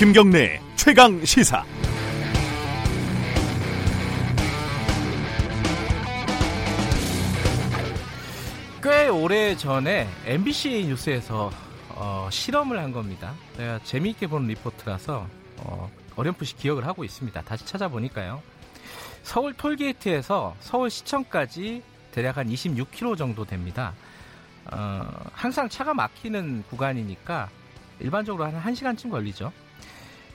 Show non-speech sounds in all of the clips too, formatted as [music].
김경래 최강 시사. 꽤 오래 전에 MBC 뉴스에서 어, 실험을 한 겁니다. 제가 재미있게 보는 리포트라서 어, 어렴풋이 기억을 하고 있습니다. 다시 찾아보니까요. 서울 톨게이트에서 서울 시청까지 대략 한 26km 정도 됩니다. 어, 항상 차가 막히는 구간이니까 일반적으로 한 1시간쯤 걸리죠.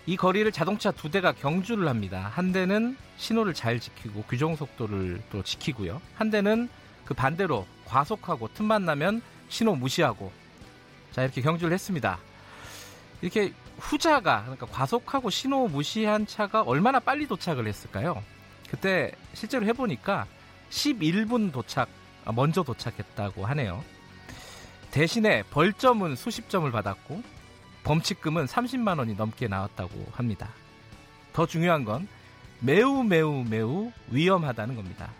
이 거리를 자동차 두 대가 경주를 합니다. 한 대는 신호를 잘 지키고 규정 속도를 또 지키고요. 한 대는 그 반대로 과속하고 틈만 나면 신호 무시하고 자 이렇게 경주를 했습니다. 이렇게 후자가 그러니까 과속하고 신호 무시한 차가 얼마나 빨리 도착을 했을까요? 그때 실제로 해보니까 11분 도착 아, 먼저 도착했다고 하네요. 대신에 벌점은 수십 점을 받았고 범칙금은 30만 원이 넘게 나왔다고 합니다. 더 중요한 건 매우 매우 매우 위험하다는 겁니다.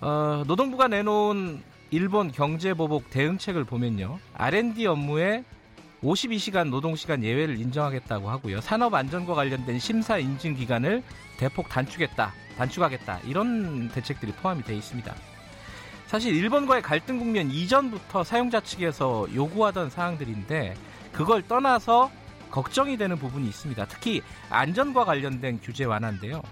어, 노동부가 내놓은 일본 경제보복 대응책을 보면요. R&D 업무에 52시간 노동시간 예외를 인정하겠다고 하고요. 산업안전과 관련된 심사 인증 기간을 대폭 단축했다, 단축하겠다 이런 대책들이 포함이 되어 있습니다. 사실 일본과의 갈등 국면 이전부터 사용자 측에서 요구하던 사항들인데 그걸 떠나서 걱정이 되는 부분이 있습니다. 특히 안전과 관련된 규제 완화인데요.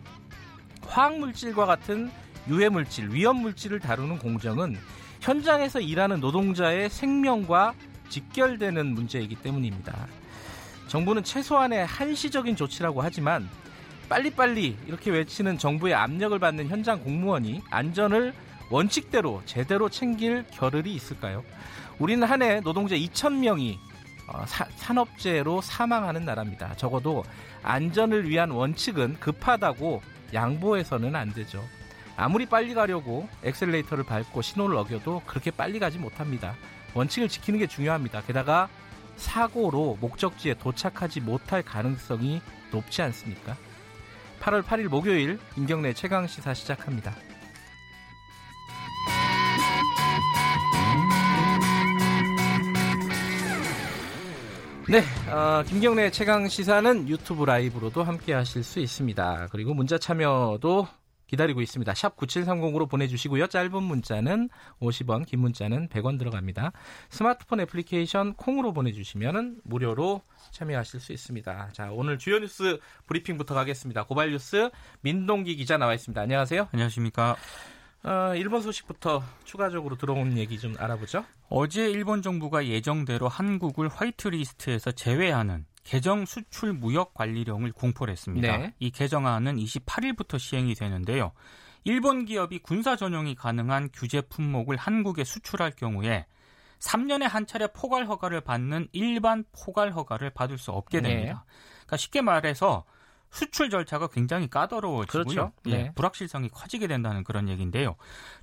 화학물질과 같은 유해물질, 위험물질을 다루는 공정은 현장에서 일하는 노동자의 생명과 직결되는 문제이기 때문입니다. 정부는 최소한의 한시적인 조치라고 하지만 빨리빨리 이렇게 외치는 정부의 압력을 받는 현장 공무원이 안전을 원칙대로 제대로 챙길 겨를이 있을까요? 우리는 한 해 노동자 2,000명이 어, 산업재해로 사망하는 나라입니다. 적어도 안전을 위한 원칙은 급하다고 양보해서는 안 되죠. 아무리 빨리 가려고 엑셀레이터를 밟고 신호를 어겨도 그렇게 빨리 가지 못합니다. 원칙을 지키는 게 중요합니다. 게다가 사고로 목적지에 도착하지 못할 가능성이 높지 않습니까? 8월 8일 목요일 임경래 최강 시사 시작합니다. 네, 어, 김경래 최강 시사는 유튜브 라이브로도 함께 하실 수 있습니다. 그리고 문자 참여도 기다리고 있습니다. 샵 9730으로 보내주시고요. 짧은 문자는 50원, 긴 문자는 100원 들어갑니다. 스마트폰 애플리케이션 콩으로 보내주시면 무료로 참여하실 수 있습니다. 자, 오늘 주요 뉴스 브리핑부터 가겠습니다. 고발 뉴스 민동기 기자 나와 있습니다. 안녕하세요. 안녕하십니까. 어, 일본 소식부터 추가적으로 들어온 얘기 좀 알아보죠. 어제 일본 정부가 예정대로 한국을 화이트리스트에서 제외하는 개정 수출 무역 관리령을 공포를 했습니다. 네. 이 개정안은 28일부터 시행이 되는데요. 일본 기업이 군사 전용이 가능한 규제 품목을 한국에 수출할 경우에 3년에 한 차례 포괄 허가를 받는 일반 포괄 허가를 받을 수 없게 네. 됩니다. 네. 그러니까 쉽게 말해서 수출 절차가 굉장히 까다로워지고요. 그렇죠. 예, 네. 예, 불확실성이 커지게 된다는 그런 얘기인데요.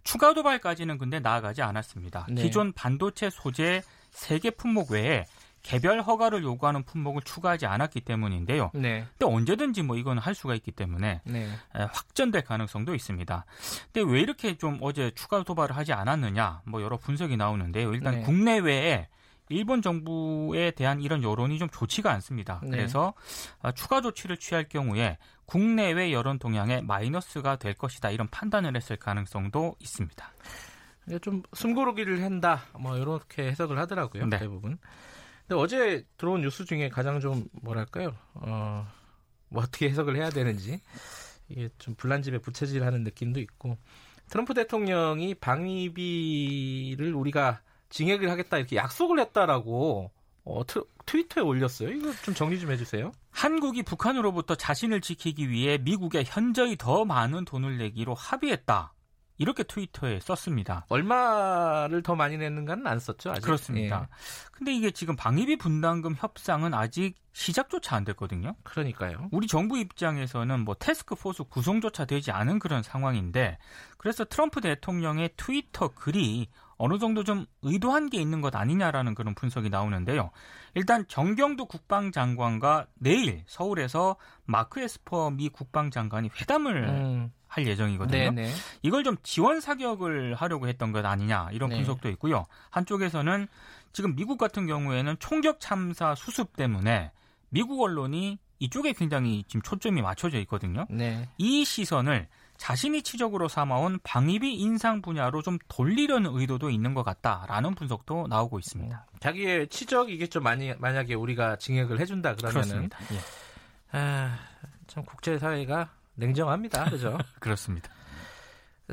추가 도발까지는 근데 나아가지 않았습니다. 네. 기존 반도체 소재 3개 품목 외에 개별 허가를 요구하는 품목을 추가하지 않았기 때문인데요. 네. 근데 언제든지 뭐 이건 할 수가 있기 때문에 네. 확전될 가능성도 있습니다. 근데 왜 이렇게 좀 어제 추가 도발을 하지 않았느냐? 뭐 여러 분석이 나오는데요. 일단 네. 국내외에 일본 정부에 대한 이런 여론이 좀 좋지가 않습니다. 네. 그래서 아, 추가 조치를 취할 경우에 국내외 여론 동향에 마이너스가 될 것이다 이런 판단을 했을 가능성도 있습니다. 좀 숨고르기를 한다 뭐 이렇게 해석을 하더라고요 네. 대부분. 근데 어제 들어온 뉴스 중에 가장 좀 뭐랄까요? 어, 뭐 어떻게 해석을 해야 되는지 이게 좀 불난집에 부채질하는 느낌도 있고 트럼프 대통령이 방위비를 우리가 징액을 하겠다 이렇게 약속을 했다라고 어, 트, 트위터에 올렸어요. 이거 좀 정리 좀 해주세요. 한국이 북한으로부터 자신을 지키기 위해 미국에 현저히 더 많은 돈을 내기로 합의했다. 이렇게 트위터에 썼습니다. 얼마를 더 많이 냈는가는 안 썼죠, 아직. 그렇습니다. 예. 근데 이게 지금 방위비 분담금 협상은 아직 시작조차 안 됐거든요. 그러니까요. 우리 정부 입장에서는 뭐 테스크포스 구성조차 되지 않은 그런 상황인데 그래서 트럼프 대통령의 트위터 글이 어느 정도 좀 의도한 게 있는 것 아니냐라는 그런 분석이 나오는데요. 일단 정경도 국방장관과 내일 서울에서 마크 에스퍼 미 국방장관이 회담을 음. 할 예정이거든요. 네네. 이걸 좀 지원 사격을 하려고 했던 것 아니냐 이런 네. 분석도 있고요. 한쪽에서는 지금 미국 같은 경우에는 총격 참사 수습 때문에 미국 언론이 이쪽에 굉장히 지금 초점이 맞춰져 있거든요. 네. 이 시선을 자신이 치적으로 삼아온 방위비 인상 분야로 좀 돌리려는 의도도 있는 것 같다라는 분석도 나오고 있습니다. 음, 자기의 치적이겠죠. 만약, 만약에 우리가 증액을 해준다 그러면은. 예. 아, 참 국제 사회가 냉정합니다. 그죠? [laughs] 그렇습니다.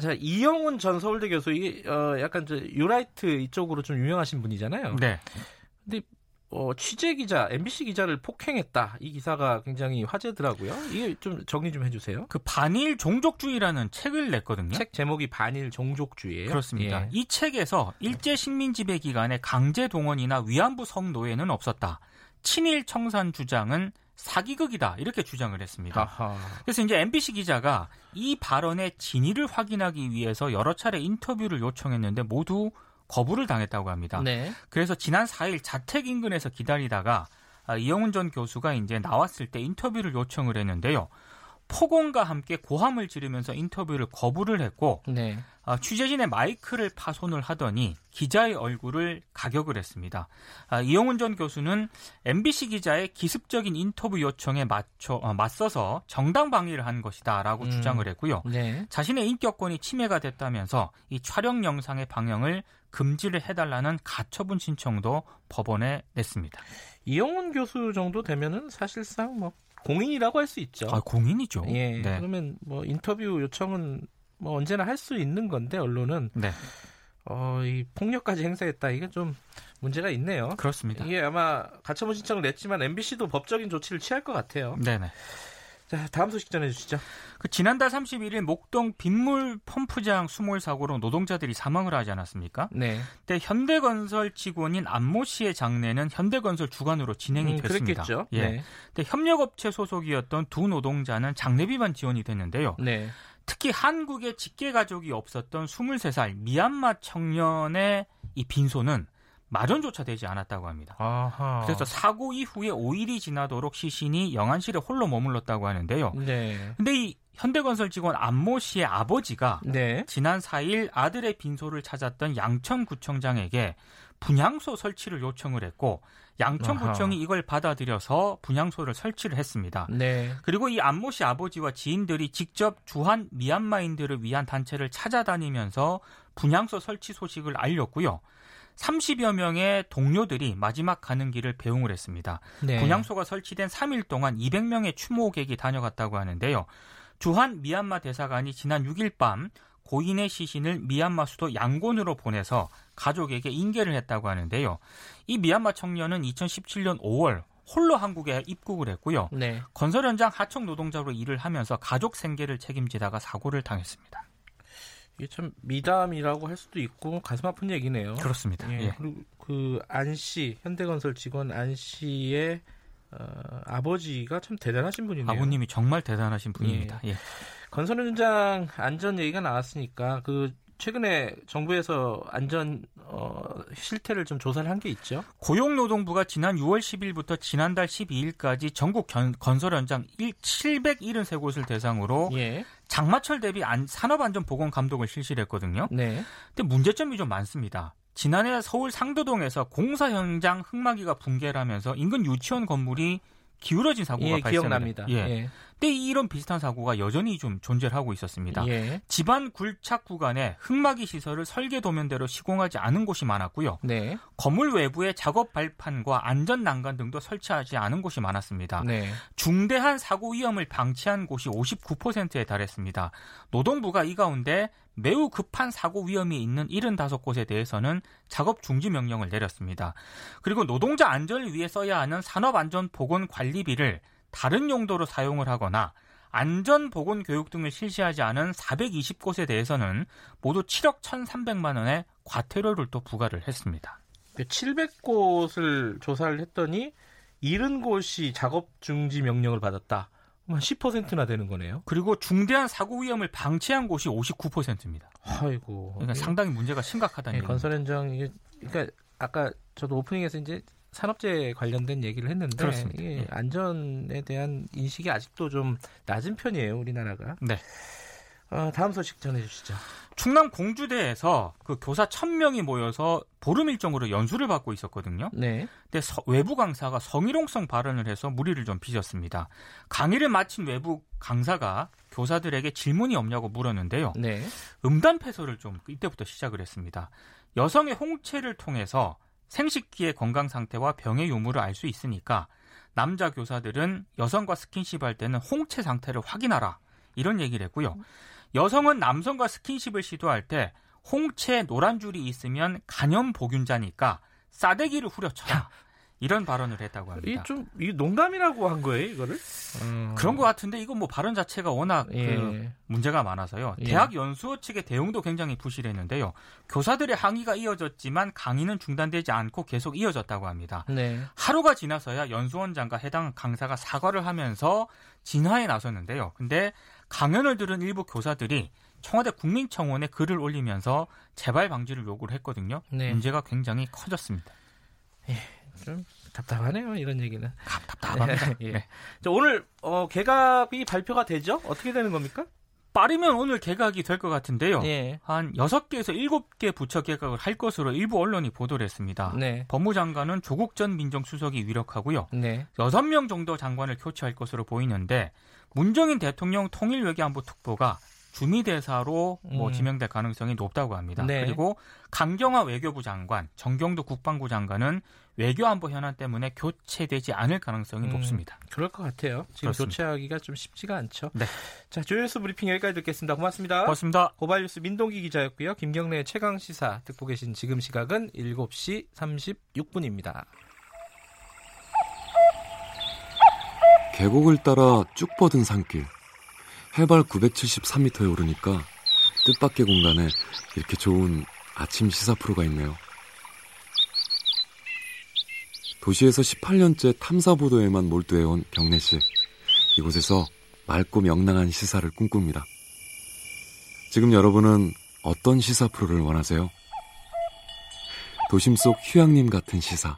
자, 이영훈 전 서울대 교수, 이, 어, 약간 저, 유라이트 이쪽으로 좀 유명하신 분이잖아요. 네. 근데 어, 취재 기자, MBC 기자를 폭행했다. 이 기사가 굉장히 화제더라고요. 이게 좀 정리 좀 해주세요. 그 반일 종족주의라는 책을 냈거든요. 책 제목이 반일 종족주의예요. 그렇습니다. 예. 이 책에서 일제 식민 지배 기간에 강제 동원이나 위안부 성노예는 없었다. 친일 청산 주장은 사기극이다 이렇게 주장을 했습니다. 아하. 그래서 이제 MBC 기자가 이 발언의 진위를 확인하기 위해서 여러 차례 인터뷰를 요청했는데 모두 거부를 당했다고 합니다. 네. 그래서 지난 4일 자택 인근에서 기다리다가 아, 이영훈 전 교수가 이제 나왔을 때 인터뷰를 요청을 했는데요. 폭언과 함께 고함을 지르면서 인터뷰를 거부를 했고 네. 아, 취재진의 마이크를 파손을 하더니 기자의 얼굴을 가격을 했습니다. 아, 이영훈 전 교수는 MBC 기자의 기습적인 인터뷰 요청에 맞춰 어, 맞서서 정당 방위를 한 것이다라고 음. 주장을 했고요. 네. 자신의 인격권이 침해가 됐다면서 이 촬영 영상의 방영을 금지를 해달라는 가처분 신청도 법원에 냈습니다. 이영훈 교수 정도 되면은 사실상 뭐 공인이라고 할 수 있죠. 아, 공인이죠. 예. 네. 그러면 뭐 인터뷰 요청은 뭐 언제나 할 수 있는 건데 언론은 네. 어, 이 폭력까지 행사했다. 이게 좀 문제가 있네요. 그렇습니다. 이게 아마 가처분 신청을 냈지만 MBC도 법적인 조치를 취할 것 같아요. 네네. 자, 다음 소식 전해주시죠. 그 지난달 31일 목동 빗물 펌프장 수몰 사고로 노동자들이 사망을 하지 않았습니까? 네. 근데 현대건설 직원인 안모 씨의 장례는 현대건설 주관으로 진행이 음, 됐습니다. 그랬겠죠. 예. 네. 근데 협력업체 소속이었던 두 노동자는 장례비만 지원이 됐는데요. 네. 특히 한국에 직계 가족이 없었던 23살 미얀마 청년의 이 빈소는 마련조차 되지 않았다고 합니다. 아하. 그래서 사고 이후에 5일이 지나도록 시신이 영안실에 홀로 머물렀다고 하는데요. 네. 근데 이 현대건설 직원 안모 씨의 아버지가 네. 지난 4일 아들의 빈소를 찾았던 양천구청장에게 분향소 설치를 요청을 했고 양천구청이 아하. 이걸 받아들여서 분향소를 설치를 했습니다. 네. 그리고 이 안모 씨 아버지와 지인들이 직접 주한 미얀마인들을 위한 단체를 찾아다니면서 분향소 설치 소식을 알렸고요. 30여 명의 동료들이 마지막 가는 길을 배웅을 했습니다. 네. 분향소가 설치된 3일 동안 200명의 추모객이 다녀갔다고 하는데요. 주한 미얀마 대사관이 지난 6일 밤 고인의 시신을 미얀마 수도 양곤으로 보내서 가족에게 인계를 했다고 하는데요. 이 미얀마 청년은 2017년 5월 홀로 한국에 입국을 했고요. 네. 건설 현장 하청 노동자로 일을 하면서 가족 생계를 책임지다가 사고를 당했습니다. 이게 참 미담이라고 할 수도 있고 가슴 아픈 얘기네요. 그렇습니다. 예. 예. 그리고 그 안 씨, 현대건설 직원 안 씨의 어, 아버지가 참 대단하신 분이네요. 아버님이 정말 대단하신 분입니다. 예. 예. 건설 현장 안전 얘기가 나왔으니까 그 최근에 정부에서 안전 어, 실태를 좀 조사를 한 게 있죠. 고용노동부가 지난 6월 10일부터 지난달 12일까지 전국 견, 건설 현장 773곳을 대상으로 예. 장마철 대비 안, 산업안전보건 감독을 실시를 했거든요. 네. 근데 문제점이 좀 많습니다. 지난해 서울 상도동에서 공사 현장 흙막이가 붕괴를 하면서 인근 유치원 건물이 기울어진 사고가 예, 발생합니다. 예. 예. 때 이런 비슷한 사고가 여전히 좀 존재를 하고 있었습니다. 예. 집안 굴착 구간에 흙막이 시설을 설계 도면대로 시공하지 않은 곳이 많았고요. 네. 건물 외부에 작업 발판과 안전 난간 등도 설치하지 않은 곳이 많았습니다. 네. 중대한 사고 위험을 방치한 곳이 59%에 달했습니다. 노동부가 이 가운데 매우 급한 사고 위험이 있는 75곳에 대해서는 작업 중지 명령을 내렸습니다. 그리고 노동자 안전을 위해 써야 하는 산업안전보건관리비를 다른 용도로 사용을 하거나 안전보건 교육 등을 실시하지 않은 420곳에 대해서는 모두 7억 1,300만 원의 과태료를 또 부과를 했습니다. 700곳을 조사를 했더니 70곳이 작업 중지 명령을 받았다. 한 10%나 되는 거네요. 그리고 중대한 사고 위험을 방치한 곳이 59%입니다. 아이고. 그러니까 상당히 문제가 심각하다는 네, 건설 현장 이게 그러니까 아까 저도 오프닝에서 이제 산업재해 관련된 얘기를 했는데 그렇습니다. 예. 안전에 대한 인식이 아직도 좀 낮은 편이에요, 우리나라가. 네. 어, 다음 소식 전해 주시죠. 충남 공주대에서 그 교사 1000명이 모여서 보름 일정으로 연수를 받고 있었거든요. 네. 근데 서, 외부 강사가 성희롱성 발언을 해서 무리를 좀 빚었습니다. 강의를 마친 외부 강사가 교사들에게 질문이 없냐고 물었는데요. 네. 음담 패소를 좀 이때부터 시작을 했습니다. 여성의 홍채를 통해서 생식기의 건강 상태와 병의 유무를 알 수 있으니까 남자 교사들은 여성과 스킨십 할 때는 홍채 상태를 확인하라. 이런 얘기를 했고요. 여성은 남성과 스킨십을 시도할 때 홍채 노란 줄이 있으면 간염 보균자니까 싸대기를 후려쳐라. 이런 발언을 했다고 합니다. 이 좀, 이 농담이라고 한 거예요, 이거를? 음... 그런 것 같은데, 이건 뭐 발언 자체가 워낙 예. 그 문제가 많아서요. 예. 대학 연수원 측의 대응도 굉장히 부실했는데요. 교사들의 항의가 이어졌지만 강의는 중단되지 않고 계속 이어졌다고 합니다. 네. 하루가 지나서야 연수원장과 해당 강사가 사과를 하면서 진화에 나섰는데요. 근데 강연을 들은 일부 교사들이 청와대 국민청원에 글을 올리면서 재발 방지를 요구를 했거든요. 네. 문제가 굉장히 커졌습니다. 예. 좀 답답하네요 이런 얘기는. 답답합니다. [laughs] 예. 네. 자, 오늘 어, 개각이 발표가 되죠? 어떻게 되는 겁니까? 빠르면 오늘 개각이 될 것 같은데요. 예. 한 6개에서 7개 부처 개각을 할 것으로 일부 언론이 보도를 했습니다. 네. 법무장관은 조국 전 민정수석이 위력하고요. 네. 6명 정도 장관을 교체할 것으로 보이는데 문정인 대통령 통일외교안보 특보가 주미대사로 뭐 음. 지명될 가능성이 높다고 합니다. 네. 그리고 강경화 외교부 장관, 정경도 국방부 장관은 외교 안보 현안 때문에 교체되지 않을 가능성이 음, 높습니다. 그럴 것 같아요. 지금 그렇습니다. 교체하기가 좀 쉽지가 않죠. 네. 자, 조현수 브리핑 여기까지 듣겠습니다. 고맙습니다. 고맙습니다. 고발뉴스 민동기 기자였고요. 김경래 최강 시사 듣고 계신 지금 시각은 7시 36분입니다. 계곡을 따라 쭉 뻗은 산길. 해발 973m에 오르니까 뜻밖의 공간에 이렇게 좋은 아침 시사 프로가 있네요. 도시에서 18년째 탐사 보도에만 몰두해온 경래 씨. 이곳에서 맑고 명랑한 시사를 꿈꿉니다. 지금 여러분은 어떤 시사 프로를 원하세요? 도심 속 휴양림 같은 시사.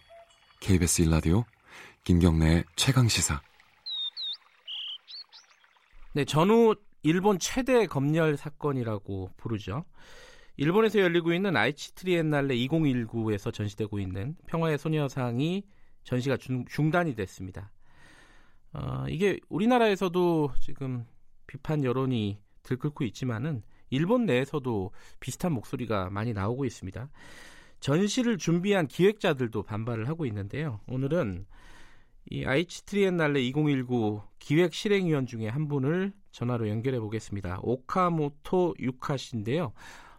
KBS 일라디오 김경래의 최강 시사. 네, 전후 일본 최대 검열 사건이라고 부르죠. 일본에서 열리고 있는 아이치 트리엔날레 2019에서 전시되고 있는 평화의 소녀상이 전시가 중, 중단이 됐습니다. 어, 이게 우리나라에서도 지금 비판 여론이 들끓고 있지만은 일본 내에서도 비슷한 목소리가 많이 나오고 있습니다. 전시를 준비한 기획자들도 반발을 하고 있는데요. 오늘은 이 아이치 트리엔날레 2019 기획 실행위원 중에 한 분을 전화로 연결해 보겠습니다. 오카모토 유카 씨인데요.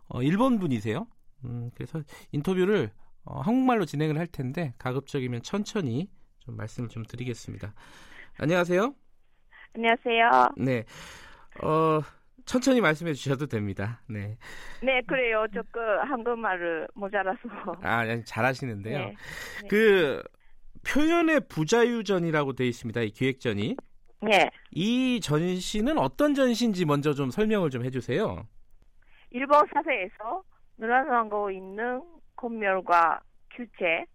어, 일본 분이세요. 음, 그래서 인터뷰를 어, 한국말로 진행을 할 텐데 가급적이면 천천히 좀 말씀을 좀 드리겠습니다. 안녕하세요. 안녕하세요. 네. 어, 천천히 말씀해 주셔도 됩니다. 네. 네, 그래요. 조금 한국말을 모자라서. 아, 잘하시는데요. 네. 네. 그 표현의 부자유전이라고 되어 있습니다. 이 기획전이. 네. 이 전시는 어떤 전시인지 먼저 좀 설명을 좀 해주세요. 일본 사회에서 늘어나고 있는 검열과 규제,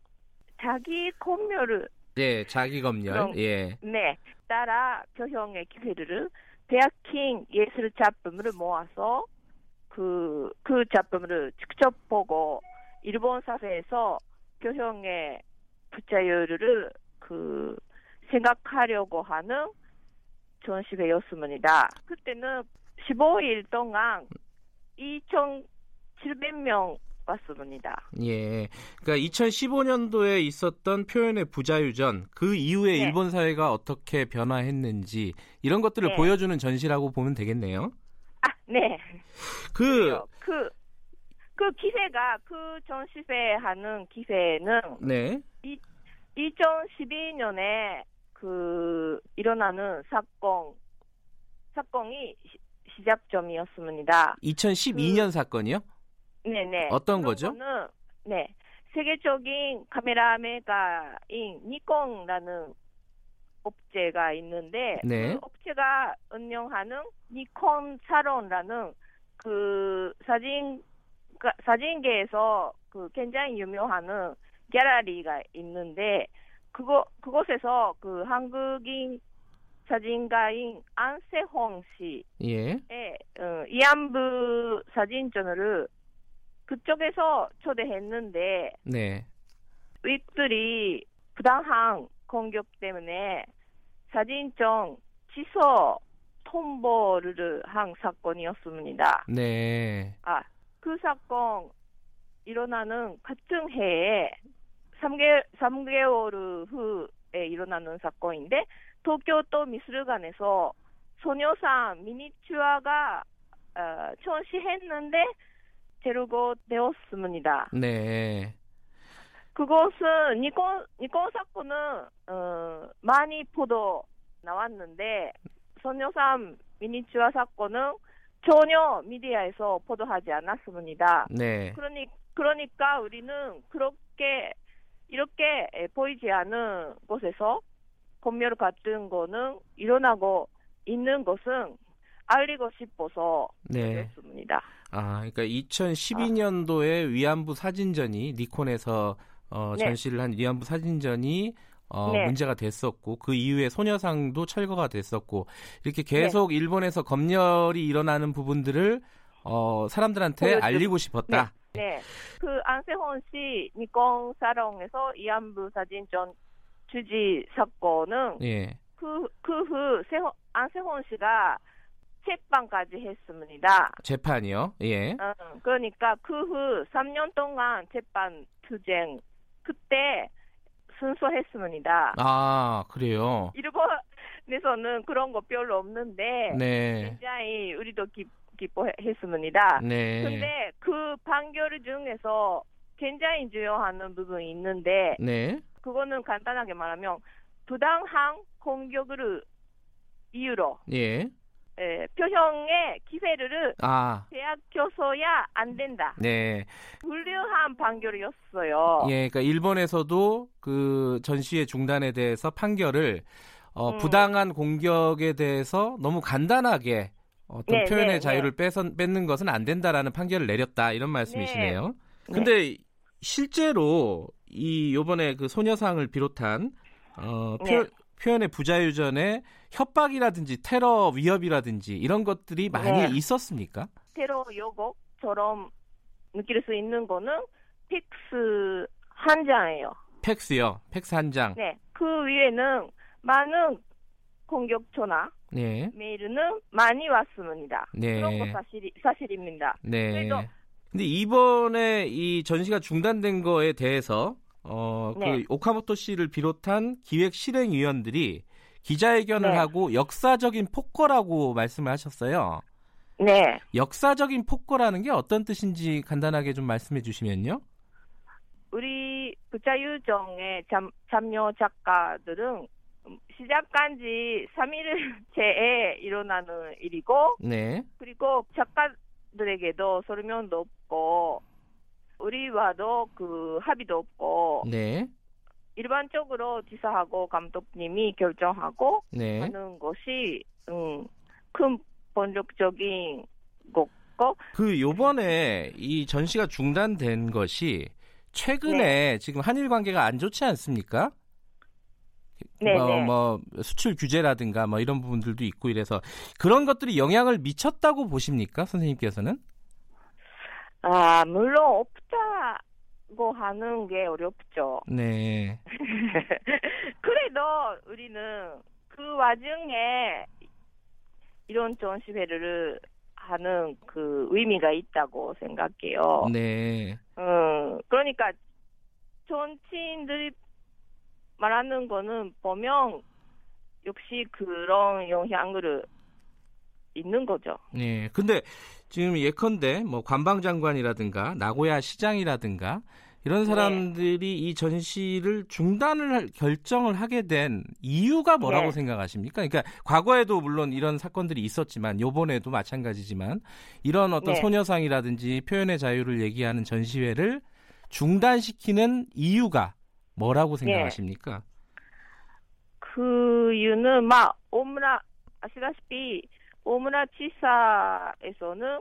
자기 검열을 네, 자기 검열. 예. 네. 따라 표현의 기회를 대학킹 예술 작품을 모아서 그, 그 작품을 직접 보고 일본 사회에서 표현의 부자유를 그 생각하려고 하는 전시회였습니다. 그때는 15일 동안 2,700명 왔습니다. 예. 그러니까 2015년도에 있었던 표현의 부자유전, 그 이후에 네. 일본 사회가 어떻게 변화했는지 이런 것들을 네. 보여주는 전시라고 보면 되겠네요. 아, 네. 그, 그, 그 기회가, 그 전시회 하는 기회는 네. 2012년에 그 일어나는 사건 사건이 시, 시작점이었습니다. 2012년 그, 사건이요? 네네. 어떤 거죠? 거는, 네. 세계적인 카메라 메가인 니콘라는 업체가 있는데 네. 그 업체가 운영하는 니콘 사론라는 그 사진 사진계에서 그 굉장히 유명한 갤러리가 있는데 그거 그곳에서 그 한국인 사진가인 안세홍 씨의 예. 어, 이안부 사진전을 그쪽에서 초대했는데 네. 윗들이 부당한 공격 때문에 사진전 취소 통보를 한 사건이었습니다. 네. 아, 그 사건 일어나는 같은 해에 3개, 3개월 후에 일어나는 사건인데 도쿄도 미술관에서 소녀상 미니튜어가 어, 전시했는데 재료고 되었습니다. 네. 그것은 니콘 니콘 사건은 어, 많이 보도 나왔는데 소녀상 미니튜어 사건은 전혀 미디어에서 보도하지 않았습니다. 네. 그러니 그러니까 우리는 그렇게 이렇게 보이지 않은 곳에서 검열 같은 거는 일어나고 있는 것은 알리고 싶어서 네. 그렇습니다. 아, 그러니까 2012년도에 위안부 사진전이 니콘에서 어, 네. 전시를 한 위안부 사진전이 어, 네. 문제가 됐었고 그 이후에 소녀상도 철거가 됐었고 이렇게 계속 일본에서 검열이 일어나는 부분들을 어, 사람들한테 보여주- 알리고 싶었다. 네. 그 안세홍 씨 니콘 사롱에서 이안부 사진전 주지 사건은 예. 그, 그 후, 세호, 안세홍 씨가 재판까지 했습니다. 재판이요. 예. 어, 그러니까 그 후 3년 동안 재판 투쟁, 그때 순서했습니다. 아, 그래요. 일본에서는 그런 거 별로 없는데, 네. 굉장히 우리도 기, 기뻐했습니다. 네. 근데 그 판결 중에서 굉장히 중요한 부분이 있는데, 네. 그거는 간단하게 말하면, 부당한 공격을 이유로, 예. 에, 표현의 기회를 아, 대학 교서야 안 된다. 네. 불리한 판결이었어요. 예, 그러니까 일본에서도 그 전시회 중단에 대해서 판결을 어, 음. 부당한 공격에 대해서 너무 간단하게 어떤 네, 표현의 네, 자유를 뺏어, 뺏는 것은 안 된다라는 판결을 내렸다 이런 말씀이시네요. 네. 근데 실제로 이 요번에 그 소녀상을 비롯한 어, 표, 네. 표현의 부자유전에 협박이라든지 테러 위협이라든지 이런 것들이 많이 네. 있었습니까? 테러 예고처럼 느낄 수 있는 거는 픽스 한 장이에요. 팩스요. 팩스 한 장. 네. 그 위에는 많은 공격 전화나 네. 메일은 많이 왔습니다. 네. 그런 거 사실이, 사실입니다. 네. 그래서- 근데 이번에 이 전시가 중단된 거에 대해서 어, 그 네. 오카모토 씨를 비롯한 기획 실행위원들이 기자회견을 네. 하고 역사적인 폭거라고 말씀을 하셨어요. 네. 역사적인 폭거라는 게 어떤 뜻인지 간단하게 좀 말씀해 주시면요. 우리 부자유정의 참, 참여 작가들은 시작한 지 3일째에 [laughs] 일어나는 일이고 네. 그리고 작가들에게도 설명도 없고 우리와도 그 합의도 없고 네. 일반적으로 지사하고 감독님이 결정하고 네. 하는 것이 음, 큰 본격적인 거고 그 요번에 이 전시가 중단된 것이 최근에 네. 지금 한일 관계가 안 좋지 않습니까? 네, 뭐, 네. 뭐 수출 규제라든가 뭐 이런 부분들도 있고 이래서 그런 것들이 영향을 미쳤다고 보십니까 선생님께서는? 아 물론 없다고 하는 게 어렵죠. 네, [laughs] 그래도 우리는 그 와중에 이런 전시회를 하는 그 의미가 있다고 생각해요. 네, 음, 그러니까 정치인들이 말하는 거는 보면 역시 그런 영향을 있는 거죠. 네. 근데 지금 예컨대 뭐 관방장관이라든가 나고야 시장이라든가 이런 사람들이 이 전시를 중단을 할- 결정을 하게 된 이유가 뭐라고 네. 생각하십니까? 그러니까 과거에도 물론 이런 사건들이 있었지만 요번에도 마찬가지지만 이런 어떤 네. 소녀상이라든지 표현의 자유를 얘기하는 전시회를 중단시키는 이유가 뭐라고 생각하십니까? 그 이유는 막 오므라 아시다시피 오므라 지사에서는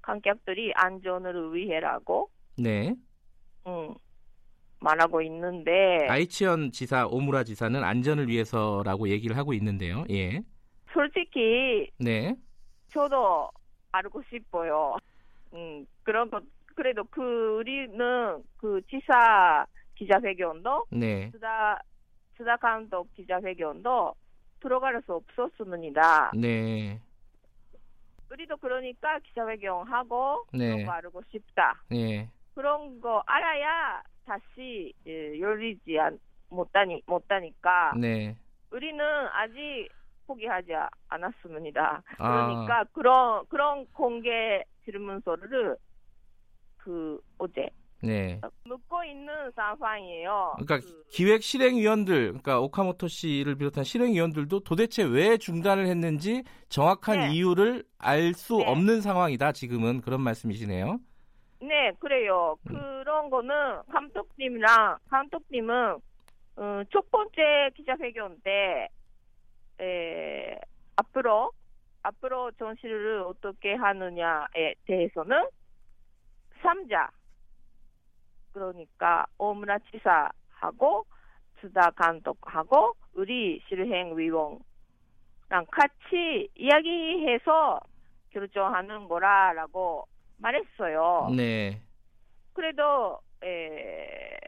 관객들이 안전을 위해라고 네. 음. 말하고 있는데 아이치현 지사 오무라 지사는 안전을 위해서라고 얘기를 하고 있는데요. 예. 솔직히 네. 저도 알고 싶어요. 음 그런 것 그래도 그 우리는 그 지사 기자회견도 네. 수다 수다 감독 기자회견도 들어갈 수 없었습니다. 네. 우리도 그러니까 기자회견 하고 네. 그런 거 알고 싶다. 네. 그런 거 알아야 다시 예, 열리지 않, 못하니 못하니까 네. 우리는 아직 포기하지 않았습니다. 아. 그러니까 그런 그런 공개 질문서를 그 어제 네. 묻고 있는 상황이에요. 그러니까 그, 기획 실행위원들, 그러니까 오카모토 씨를 비롯한 실행위원들도 도대체 왜 중단을 했는지 정확한 네. 이유를 알수 네. 없는 상황이다. 지금은 그런 말씀이시네요. 네, 그래요. 음. 그런 거는 감독님이랑 감독님은 어, 첫 번째 기자회견 때 에, 앞으로 앞으로 전시를 어떻게 하느냐에 대해서는 3자 그러니까 오무라 지사하고 수다 감독하고 우리 실행위원랑 같이 이야기해서 결정하는 거라라고 말했어요. 네. 그래도 에,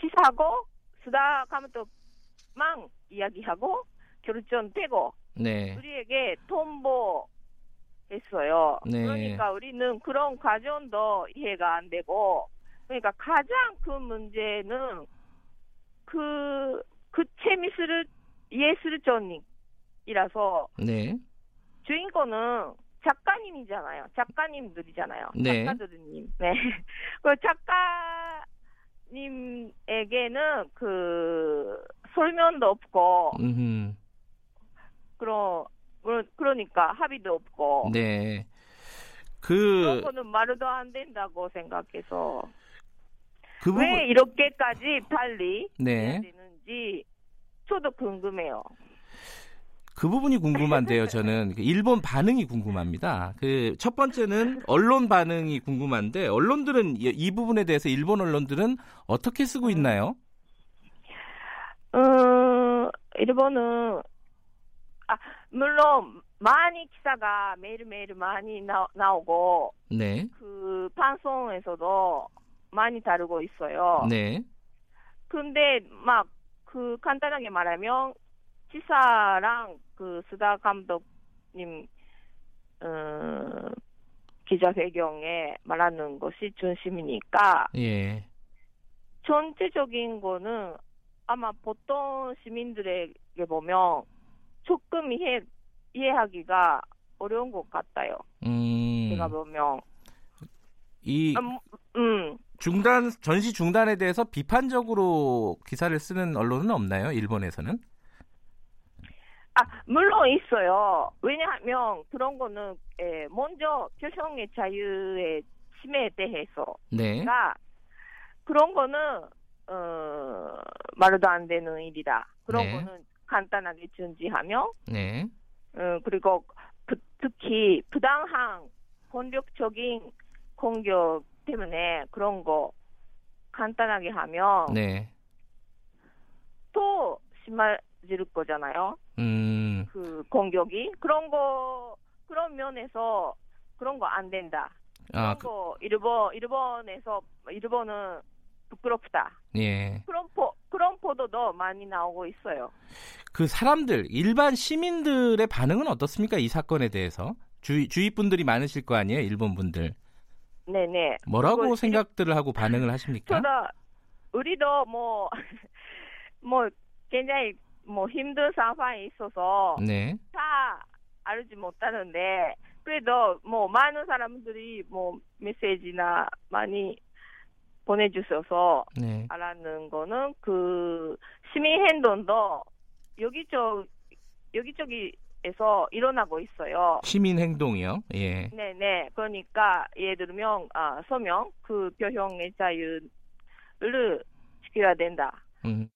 지사하고 수다 감독만 이야기하고 결정되고 네. 우리에게 통보 했어요. 네. 그러니까 우리는 그런 과정도 이해가 안 되고 그러니까 가장 큰 문제는 그, 그 재미스를 이해스를 전이라서 네. 주인공은 작가님이잖아요. 작가님들이잖아요. 네. 작가들님. 네. [laughs] 그 작가님에게는 그 설명도 없고 음. 그런 그러니까 합의도 없고 네. 그런 그, 거는 말도 안 된다고 생각해서 그 부분, 왜 이렇게까지 빨리 해야 네. 되는지 저도 궁금해요. 그 부분이 궁금한데요, 저는. 그 [laughs] 일본 반응이 궁금합니다. 그, 첫 번째는 언론 반응이 궁금한데, 언론들은, 이, 이 부분에 대해서 일본 언론들은 어떻게 쓰고 있나요? 어, 일본은, 아, 물론, 많이 기사가 매일매일 많이 나, 나오고, 네. 그, 방송에서도 많이 다루고 있어요. 네. 근데, 막, 그, 간단하게 말하면, 지사랑 그, 수다 감독님, 어, 기자회견에 말하는 것이 중심이니까, 예. 전체적인 거는 아마 보통 시민들에게 보면 조금 이해, 이해하기가 어려운 것 같아요. 음. 제가 보면. 이 음, 음. 중단, 전시 중단에 대해서 비판적으로 기사를 쓰는 언론은 없나요? 일본에서는? 아, 물론 있어요. 왜냐하면 그런 거는, 에, 먼저 표현의 자유의 침해에 대해서가 네. 그런 거는, 어, 말도 안 되는 일이다. 그런 네. 거는 간단하게 중지하며, 네. 어, 그리고 부- 특히 부당한 권력적인 공격 때문에 그런 거 간단하게 하면 네. 또 심해질 거잖아요. 음. 그 공격이 그런 거 그런 면에서 그런 거 안 된다. 그런 아, 그, 거 일본 일본에서 일본은 부끄럽다. 예. 그런 포 그런 보도도 많이 나오고 있어요. 그 사람들, 일반 시민들의 반응은 어떻습니까? 이 사건에 대해서? 주위, 주위 분들이 많으실 거 아니에요? 일본 분들. 네네. 뭐라고 생각들을 하고 반응을 하십니까? 저도 우리도 뭐 [laughs] 뭐 굉장히 뭐 힘든 상황이 있어서 네. 다 알지 못하는데 그래도 뭐 많은 사람들이 뭐 메시지나 많이 보내주셔서 네. 알았는 거는 그 시민 행동도 여기저 여기저기 에서 일어나고 있어요. 시민 행동이요. 예. 네네. 그러니까 예를 들면 아 서명 그 표현의 자유를 지켜야 된다. 음.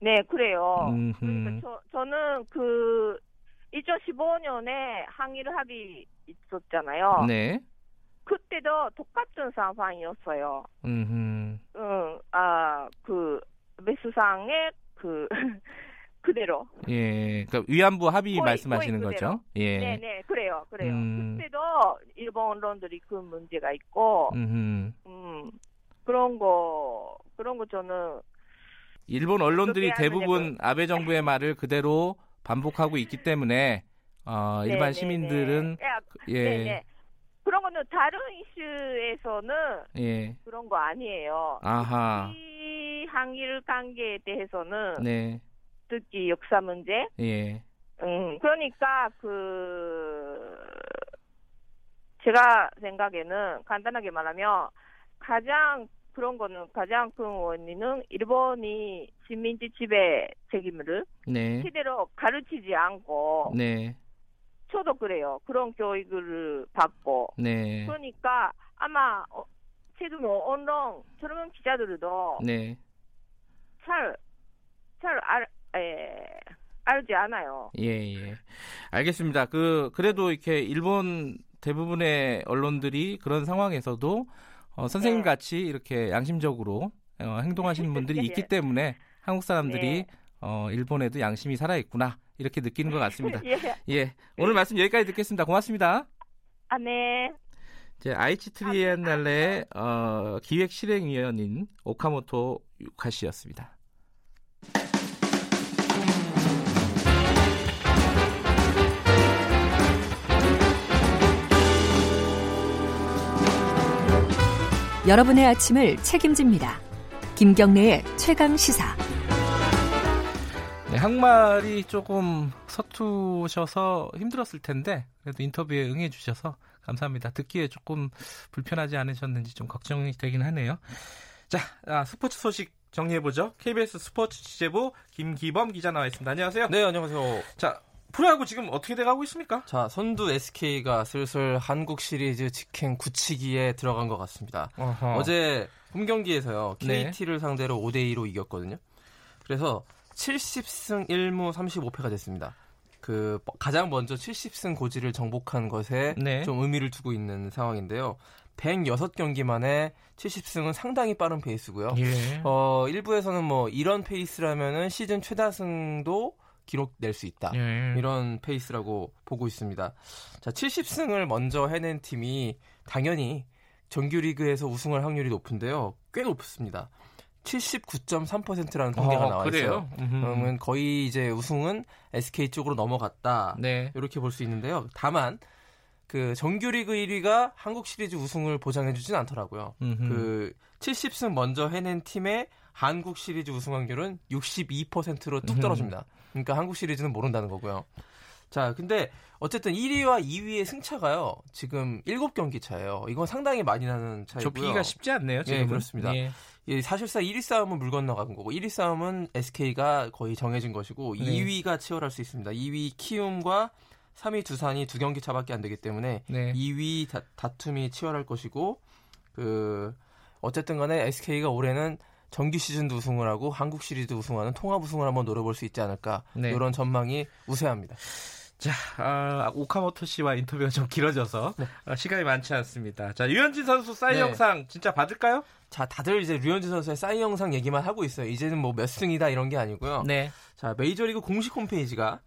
네 그래요. 음흠. 그러니까 저 저는 그 2015년에 항일 합의 있었잖아요. 네. 그때도 똑같은 상황이었어요. 음. 응, 아, 그, 매수상의 그, [laughs] 그대로. 예, 그러니까 위안부 합의 거의- 말씀하시는 거의 거죠? 예. 네, 네, 그래요, 그래요. 음. 그때도 일본 언론들이 그 문제가 있고, 음. 음, 그런 거, 그런 거 저는, 일본 언론들이 대부분 아베 정부의 말을 그대로 반복하고 있기 때문에 어, 네, 일반 네, 시민들은 네. 야, 예, 네, 네. 그런 거는 다른 이슈에서는 예, 그런 거 아니에요. 아하, 이 한일 관계에 대해서는 네, 특히 역사 문제, 예, 음, 그러니까 그 제가 생각에는 간단하게 말하면 가장 그런 거는 가장 큰 원인은 일본이 식민지 지배 책임을 네, 제대로 가르치지 않고 네, 저도 그래요. 그런 교육을 받고. 네, 그러니까 아마 어, 지금 언론 젊은 기자들도 네, 잘 잘 알, 에, 알지 않아요. 예, 예. 알겠습니다. 그 그래도 이렇게 일본 대부분의 언론들이 그런 상황에서도 어, 선생님 네. 같이 이렇게 양심적으로 어, 행동하시는 분들이 [laughs] 있기 예. 때문에 한국 사람들이 네. 어, 일본에도 양심이 살아 있구나 이렇게 느끼는 것 같습니다. [laughs] 예. 예, 오늘 말씀 여기까지 듣겠습니다. 고맙습니다. 아, 네. 제 아이치 트리엔날레 어, 기획 실행위원인 오카모토 유카 씨였습니다. 여러분의 아침을 책임집니다. 김경래의 최강 시사. 네, 한말이 조금 서투셔서 힘들었을 텐데 그래도 인터뷰에 응해 주셔서 감사합니다. 듣기에 조금 불편하지 않으셨는지 좀 걱정이 되긴 하네요. 자, 아, 스포츠 소식 정리해 보죠. KBS 스포츠 취재부 김기범 기자 나와 있습니다. 안녕하세요. 네, 안녕하세요. 자, 프로야구 지금 어떻게 돼가고 있습니까? 자, 선두 SK가 슬슬 한국 시리즈 직행 굳히기에 들어간 것 같습니다. 어허. 어제 홈 경기에서요, 네. KT를 상대로 5대 2로 이겼거든요. 그래서 70승 1무 35패가 됐습니다. 그 가장 먼저 70승 고지를 정복한 것에 네. 좀 의미를 두고 있는 상황인데요. 106경기 만에 70승은 상당히 빠른 페이스고요. 예. 어, 일부에서는 뭐 이런 페이스라면은 시즌 최다승도 기록 낼 수 있다. 예. 이런 페이스라고 보고 있습니다. 자, 70승을 먼저 해낸 팀이 당연히 정규리그에서 우승할 확률이 높은데요. 꽤 높습니다. 79.3%라는 통계가 어, 나와 그래요? 있어요. 음흠. 그러면 거의 이제 우승은 SK 쪽으로 넘어갔다. 네. 이렇게 볼 수 있는데요. 다만 그 정규리그 1위가 한국 시리즈 우승을 보장해주진 않더라고요. 음흠. 그 70승 먼저 해낸 팀의 한국 시리즈 우승 확률은 62%로 뚝 음. 떨어집니다. 그러니까 한국 시리즈는 모른다는 거고요. 자, 근데 어쨌든 1위와 2위의 승차가요. 지금 7경기 차예요. 이건 상당히 많이 나는 차이고요. 좁히기가 쉽지 않네요. 지금 예, 그렇습니다. 예. 예, 사실상 1위 싸움은 물 건너간 거고 1위 싸움은 SK가 거의 정해진 것이고 네. 2위가 치열할 수 있습니다. 2위 키움과 3위 두산이 두 경기 차밖에 안 되기 때문에 네. 2위 다, 다툼이 치열할 것이고 그 어쨌든 간에 SK가 올해는 정규 시즌도 우승을 하고 한국 시리즈 우승하는 통합 우승을 한번 노려볼 수 있지 않을까 네. 이런 전망이 우세합니다. 자, 아, 오카모토 씨와 인터뷰가 좀 길어져서 네. 아, 시간이 많지 않습니다. 자, 유현진 선수 사이 네. 영상 진짜 받을까요? 자 다들 이제 류현진 선수의 사이 영상 얘기만 하고 있어요. 이제는 뭐 몇 승이다 이런 게 아니고요. 네. 자 메이저리그 공식 홈페이지가